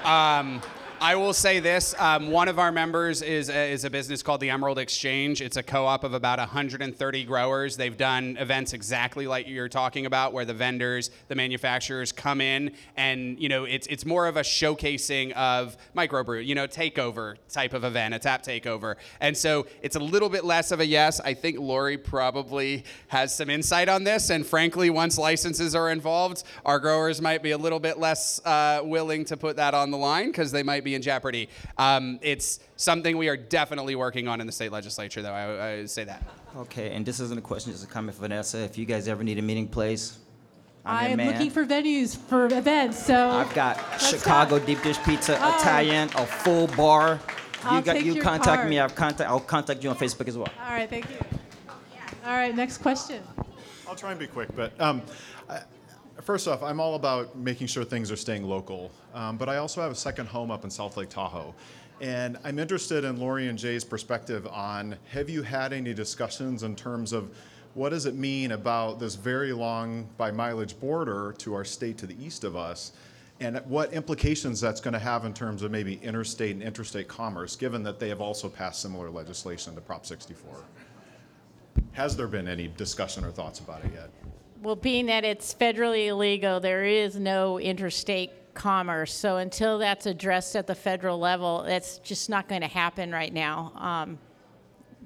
Um, I will say this: um, one of our members is a, is a business called the Emerald Exchange. It's a co-op of about 130 growers. They've done events exactly like you're talking about, where the vendors, the manufacturers come in, and you know, it's it's more of a showcasing of microbrew, you know, takeover type of event, a tap takeover. And so it's a little bit less of a yes. I think Lori probably has some insight on this, and frankly, once licenses are involved, our growers might be a little bit less uh, willing to put that on the line because they might be in jeopardy. Um, it's something we are definitely working on in the state legislature, though. I, I say that. Okay, and this isn't a question, just a comment for Vanessa. If you guys ever need a meeting place, I'm I'm looking for venues for events, so I've got Chicago talk. deep dish pizza, Oh. Italian, a full bar. I'll you got take you your contact card. me. I've contact. I'll contact you on Facebook as well. All right, thank you. All right, next question. I'll try and be quick, but um, I, first off, I'm all about making sure things are staying local. Um, but I also have a second home up in South Lake Tahoe. And I'm interested in Lori and Jay's perspective on have you had any discussions in terms of what does it mean about this very long by mileage border to our state to the east of us? And what implications that's going to have in terms of maybe interstate and interstate commerce, given that they have also passed similar legislation to Prop 64? Has there been any discussion or thoughts about it yet? Well, being that it's federally illegal, there is no interstate commerce. So until that's addressed at the federal level, that's just not going to happen right now. Um,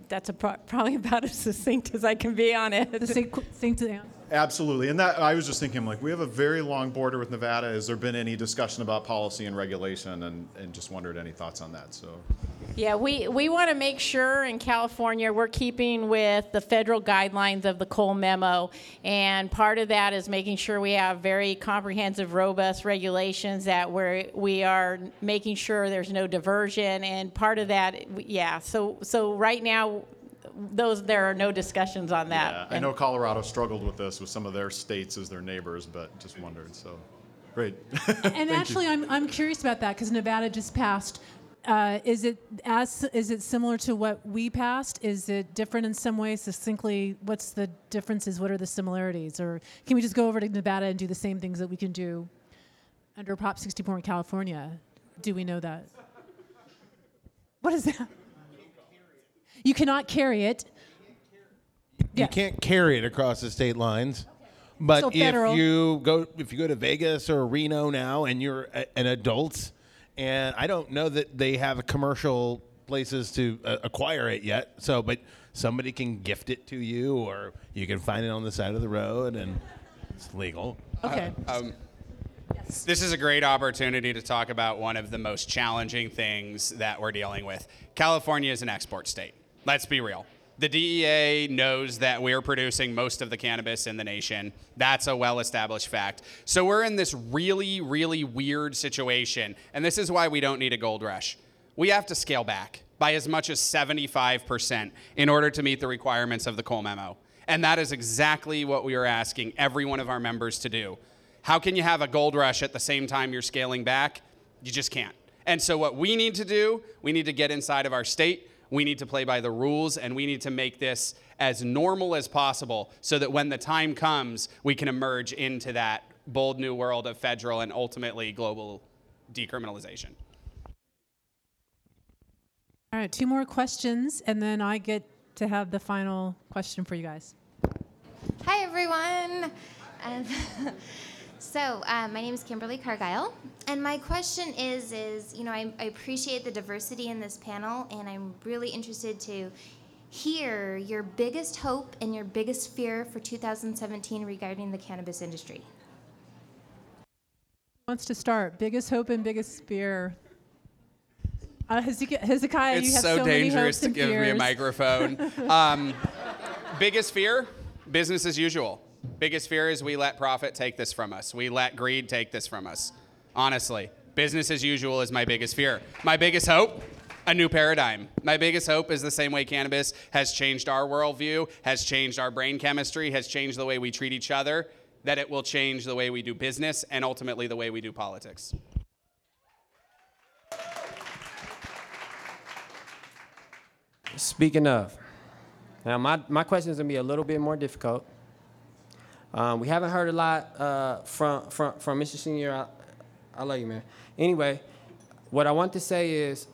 that's a pro- probably about as succinct as I can be on it. Succinct answer. Absolutely. And that I was just thinking, like, we have a very long border with Nevada. Has there been any discussion about policy and regulation? And, and just wondered any thoughts on that. So, Yeah, we, we want to make sure in California we're keeping with the federal guidelines of the Cole memo. And part of that is making sure we have very comprehensive, robust regulations that we're, we are making sure there's no diversion. And part of that, yeah, so, so right now, those, there are no discussions on that. yeah, I know Colorado struggled with this with some of their states as their neighbors, but just wondered. So, great. And actually, I'm, I'm curious about that because Nevada just passed uh, is it as is it similar to what we passed? Is it different in some ways? Succinctly, what's the differences? What are the similarities? Or can we just go over to Nevada and do the same things that we can do under Prop 64 in California? Do we know that? What is that? You cannot carry it. You can't carry it across the state lines. But So if you go if you go to Vegas or Reno now and you're a, an adult, and I don't know that they have commercial places to uh, acquire it yet. So, but somebody can gift it to you, or you can find it on the side of the road, and it's legal. Okay. Um, This is a great opportunity to talk about one of the most challenging things that we're dealing with. California is an export state. Let's be real. The DEA knows that we're producing most of the cannabis in the nation. That's a well established fact. So we're in this really, really weird situation. And this is why we don't need a gold rush. We have to scale back by as much as 75% in order to meet the requirements of the Cole Memo. And that is exactly what we are asking every one of our members to do. How can you have a gold rush at the same time you're scaling back? You just can't. And so, what we need to do, we need to get inside of our state. We need to play by the rules, and we need to make this as normal as possible so that when the time comes, we can emerge into that bold new world of federal and ultimately global decriminalization. All right, two more questions, and then I get to have the final question for you guys. Hi, everyone. Um, so, uh, my name is Kimberly Cargile, and my question is, is you know, I, I appreciate the diversity in this panel, and I'm really interested to hear your biggest hope and your biggest fear for 2017 regarding the cannabis industry. Who wants to start? Biggest hope and biggest fear. Uh, Hezekiah, Hezekiah you have so, so, many dangerous hopes to and give me a microphone. um, biggest fear? Business as usual. Biggest fear is we let profit take this from us. We let greed take this from us. Honestly, business as usual is my biggest fear. My biggest hope? A new paradigm. My biggest hope is the same way cannabis has changed our worldview, has changed our brain chemistry, has changed the way we treat each other, that it will change the way we do business and ultimately the way we do politics. Speaking of, now my, my question is gonna be a little bit more difficult. Um, we haven't heard a lot uh, from, from, from Mr. Schenirer. I, I love you, man. Anyway, what I want to say is,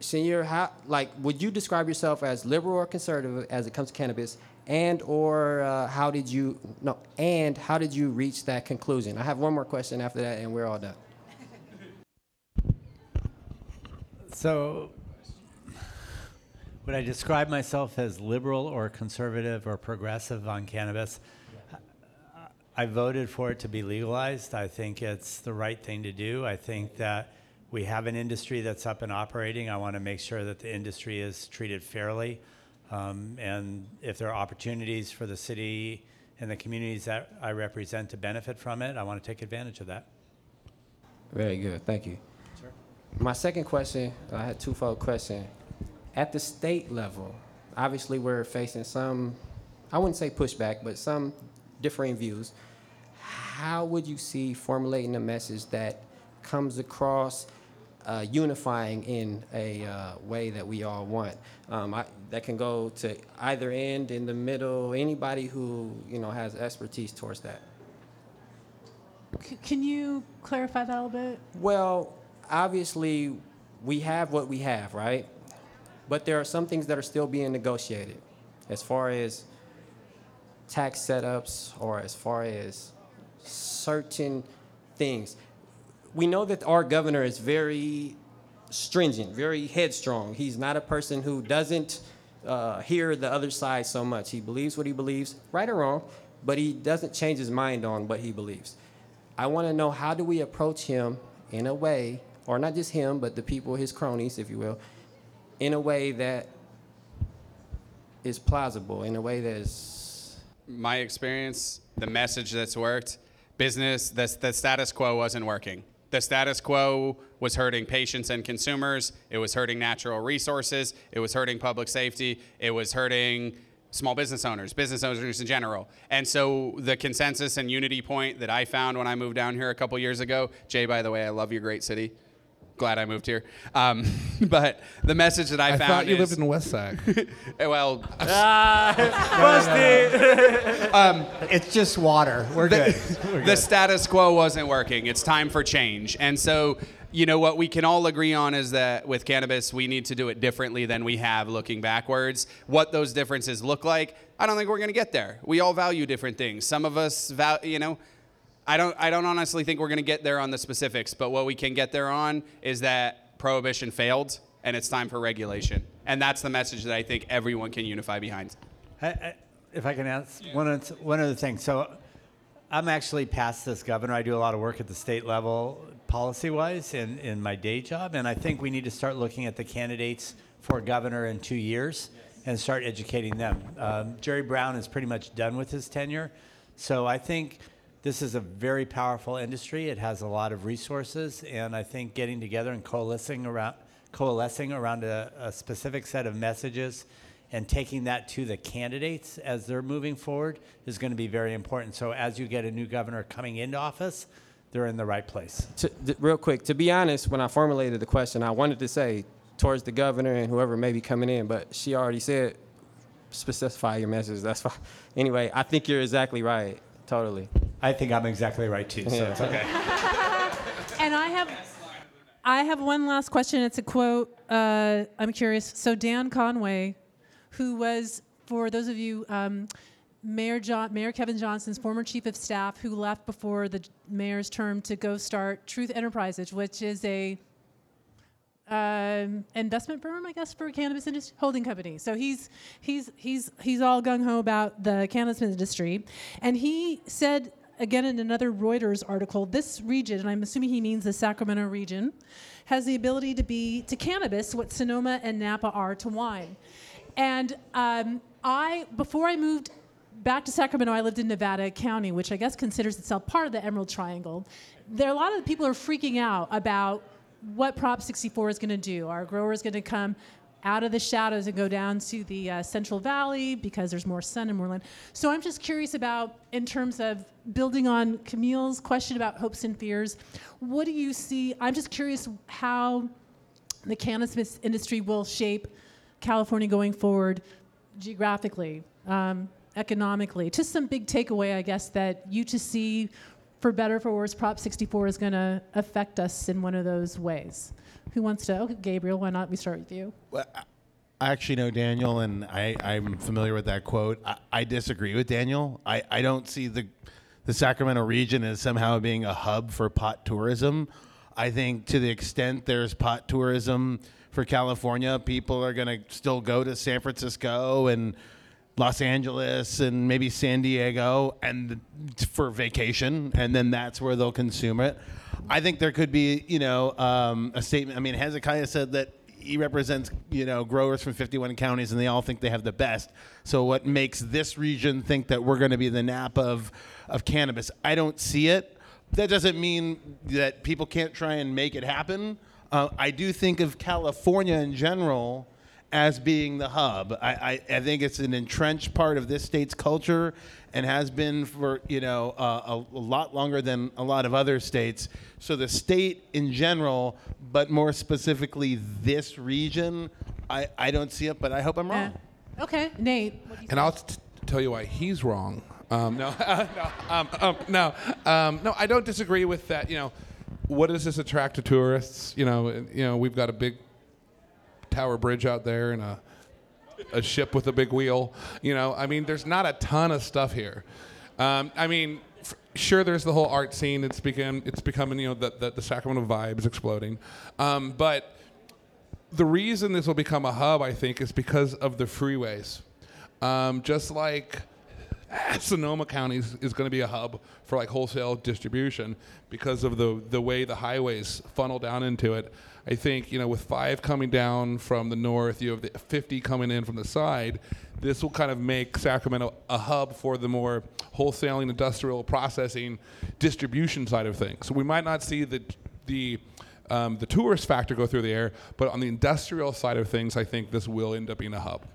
Schenirer, how, like, would you describe yourself as liberal or conservative as it comes to cannabis? And or uh, how did you, no, and how did you reach that conclusion? I have one more question after that and we're all done. So, would I describe myself as liberal or conservative or progressive on cannabis? I voted for it to be legalized. I think it's the right thing to do. I think that we have an industry that's up and operating. I want to make sure that the industry is treated fairly. Um, and if there are opportunities for the city and the communities that I represent to benefit from it, I want to take advantage of that. Very good, thank you. My second question, I had twofold question. At the state level, obviously we're facing some, I wouldn't say pushback, but some differing views. How would you see formulating a message that comes across uh, unifying in a uh, way that we all want? Um, I, that can go to either end, in the middle, anybody who you know has expertise towards that. C- can you clarify that a little bit? Well, obviously, we have what we have, right? But there are some things that are still being negotiated as far as tax setups or as far as certain things. We know that our governor is very stringent, very headstrong. He's not a person who doesn't uh, hear the other side so much. He believes what he believes, right or wrong, but he doesn't change his mind on what he believes. I want to know how do we approach him in a way, or not just him, but the people, his cronies, if you will, in a way that is plausible, in a way that is. My experience, the message that's worked, business, the, the status quo wasn't working. The status quo was hurting patients and consumers. It was hurting natural resources. It was hurting public safety. It was hurting small business owners, business owners in general. And so the consensus and unity point that I found when I moved down here a couple years ago, Jay, by the way, I love your great city. Glad I moved here. Um, but the message that I, I found thought you is, lived in West Sac. well, um, it's just water. We're the, good. We're the good. status quo wasn't working. It's time for change. And so, you know, what we can all agree on is that with cannabis, we need to do it differently than we have looking backwards. What those differences look like, I don't think we're going to get there. We all value different things. Some of us, val- you know, I don't, I don't honestly think we're going to get there on the specifics, but what we can get there on is that prohibition failed and it's time for regulation. And that's the message that I think everyone can unify behind. I, I, if I can ask one, one other thing. So I'm actually past this governor. I do a lot of work at the state level policy wise in, in my day job. And I think we need to start looking at the candidates for governor in two years and start educating them. Um, Jerry Brown is pretty much done with his tenure. So I think this is a very powerful industry. It has a lot of resources. And I think getting together and coalescing around, coalescing around a, a specific set of messages and taking that to the candidates as they're moving forward is going to be very important. So as you get a new governor coming into office, they're in the right place. To, th- real quick, to be honest, when I formulated the question, I wanted to say towards the governor and whoever may be coming in, but she already said specify your message. That's fine. Anyway, I think you're exactly right. Totally. I think I'm exactly right too. So it's okay. And I have, I have one last question. It's a quote. Uh, I'm curious. So Dan Conway, who was, for those of you, um, Mayor John, Mayor Kevin Johnson's former chief of staff, who left before the mayor's term to go start Truth Enterprises, which is a um, investment firm, I guess, for cannabis industry holding company. So he's he's he's he's all gung ho about the cannabis industry, and he said again in another Reuters article, this region, and I'm assuming he means the Sacramento region, has the ability to be to cannabis what Sonoma and Napa are to wine. And um, I before I moved back to Sacramento, I lived in Nevada County, which I guess considers itself part of the Emerald Triangle. There are a lot of people are freaking out about what Prop 64 is going to do. Are growers going to come out of the shadows and go down to the uh, Central Valley because there's more sun and more land? So I'm just curious about, in terms of building on Camille's question about hopes and fears, what do you see? I'm just curious how the cannabis industry will shape California going forward geographically, um, economically. Just some big takeaway, I guess, that you to see, for better or for worse, Prop 64 is going to affect us in one of those ways. Who wants to? Gabriel, why not we start with you? Well, I actually know Daniel, and I, I'm familiar with that quote. I, I disagree with Daniel. I, I don't see the the Sacramento region as somehow being a hub for pot tourism. I think to the extent there's pot tourism for California, people are going to still go to San Francisco and Los Angeles and maybe San Diego and for vacation, and then that's where they'll consume it. I think there could be, you know, um, a statement. I mean, Hezekiah said that he represents, you know, growers from 51 counties, and they all think they have the best. So, what makes this region think that we're going to be the Napa of of cannabis? I don't see it. That doesn't mean that people can't try and make it happen. Uh, I do think of California in general as being the hub. I, I, I think it's an entrenched part of this state's culture and has been for you know uh, a, a lot longer than a lot of other states. So the state in general, but more specifically this region, I, I don't see it, but I hope I'm wrong. Okay, Nate. what do you And I'll t- tell you why he's wrong. Um, no, no, um, um, no, um, no. I don't disagree with that. You know, what does this attract to tourists? You know, you know, we've got a big Tower Bridge out there and a a ship with a big wheel. You know, I mean, there's not a ton of stuff here. Um, I mean, f- sure, there's the whole art scene. It's become it's becoming you know the the, the Sacramento vibe is exploding, um, but the reason this will become a hub, I think, is because of the freeways. Um, just like Sonoma County is, is going to be a hub for like wholesale distribution because of the the way the highways funnel down into it. I think you know with five coming down from the north, you have the 50 coming in from the side. This will kind of make Sacramento a hub for the more wholesaling, industrial processing, distribution side of things. So we might not see the the um, the tourist factor go through the air, but on the industrial side of things, I think this will end up being a hub.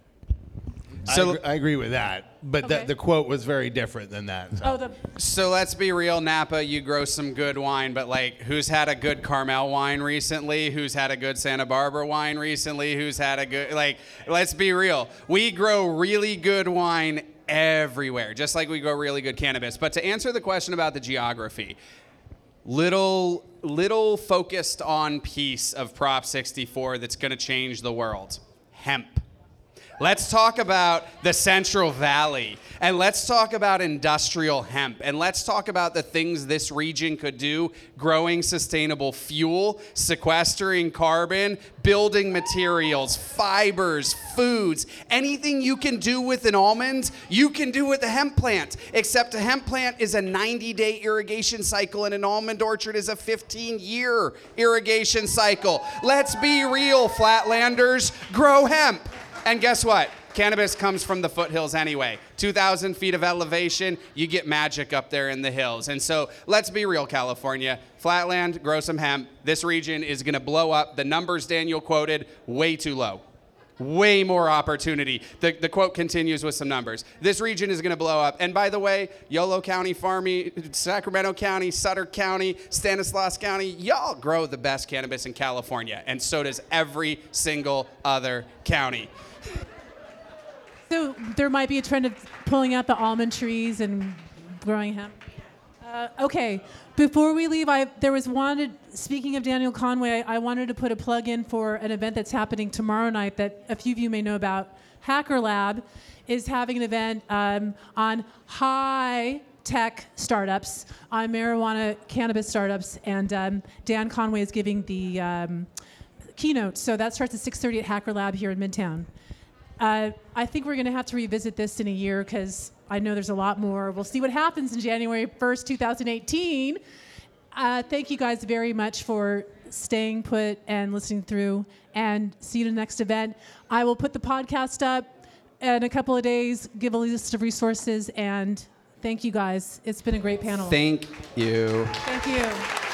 I, So- agree, I agree with that, but Okay. the, the quote was very different than that. so. Oh, the So let's be real, Napa. You grow some good wine, but like, who's had a good Carmel wine recently? Who's had a good Santa Barbara wine recently? Who's had a good like? Let's be real. We grow really good wine everywhere, just like we grow really good cannabis. But to answer the question about the geography, little little focused on piece of Prop 64 that's going to change the world: hemp. Let's talk about the Central Valley and let's talk about industrial hemp and let's talk about the things this region could do growing sustainable fuel, sequestering carbon, building materials, fibers, foods. Anything you can do with an almond, you can do with a hemp plant. Except a hemp plant is a 90 day irrigation cycle and an almond orchard is a 15 year irrigation cycle. Let's be real, flatlanders. Grow hemp. And guess what? Cannabis comes from the foothills anyway. 2,000 feet of elevation, you get magic up there in the hills. And so let's be real, California. Flatland, grow some hemp. This region is going to blow up. The numbers Daniel quoted, way too low. Way more opportunity. The, the quote continues with some numbers. This region is going to blow up. And by the way, Yolo County, Farming, Sacramento County, Sutter County, Stanislaus County, y'all grow the best cannabis in California. And so does every single other county. So there might be a trend of pulling out the almond trees and growing hemp. Uh, okay, before we leave, I there was wanted. Speaking of Daniel Conway, I wanted to put a plug in for an event that's happening tomorrow night that a few of you may know about. Hacker Lab is having an event um, on high tech startups, on marijuana cannabis startups, and um, Dan Conway is giving the um, keynote. So that starts at 6:30 at Hacker Lab here in Midtown. Uh, I think we're going to have to revisit this in a year because I know there's a lot more. We'll see what happens in January 1st, 2018. Uh, thank you guys very much for staying put and listening through, and see you in the next event. I will put the podcast up in a couple of days, give a list of resources, and thank you guys. It's been a great panel. Thank you. Thank you.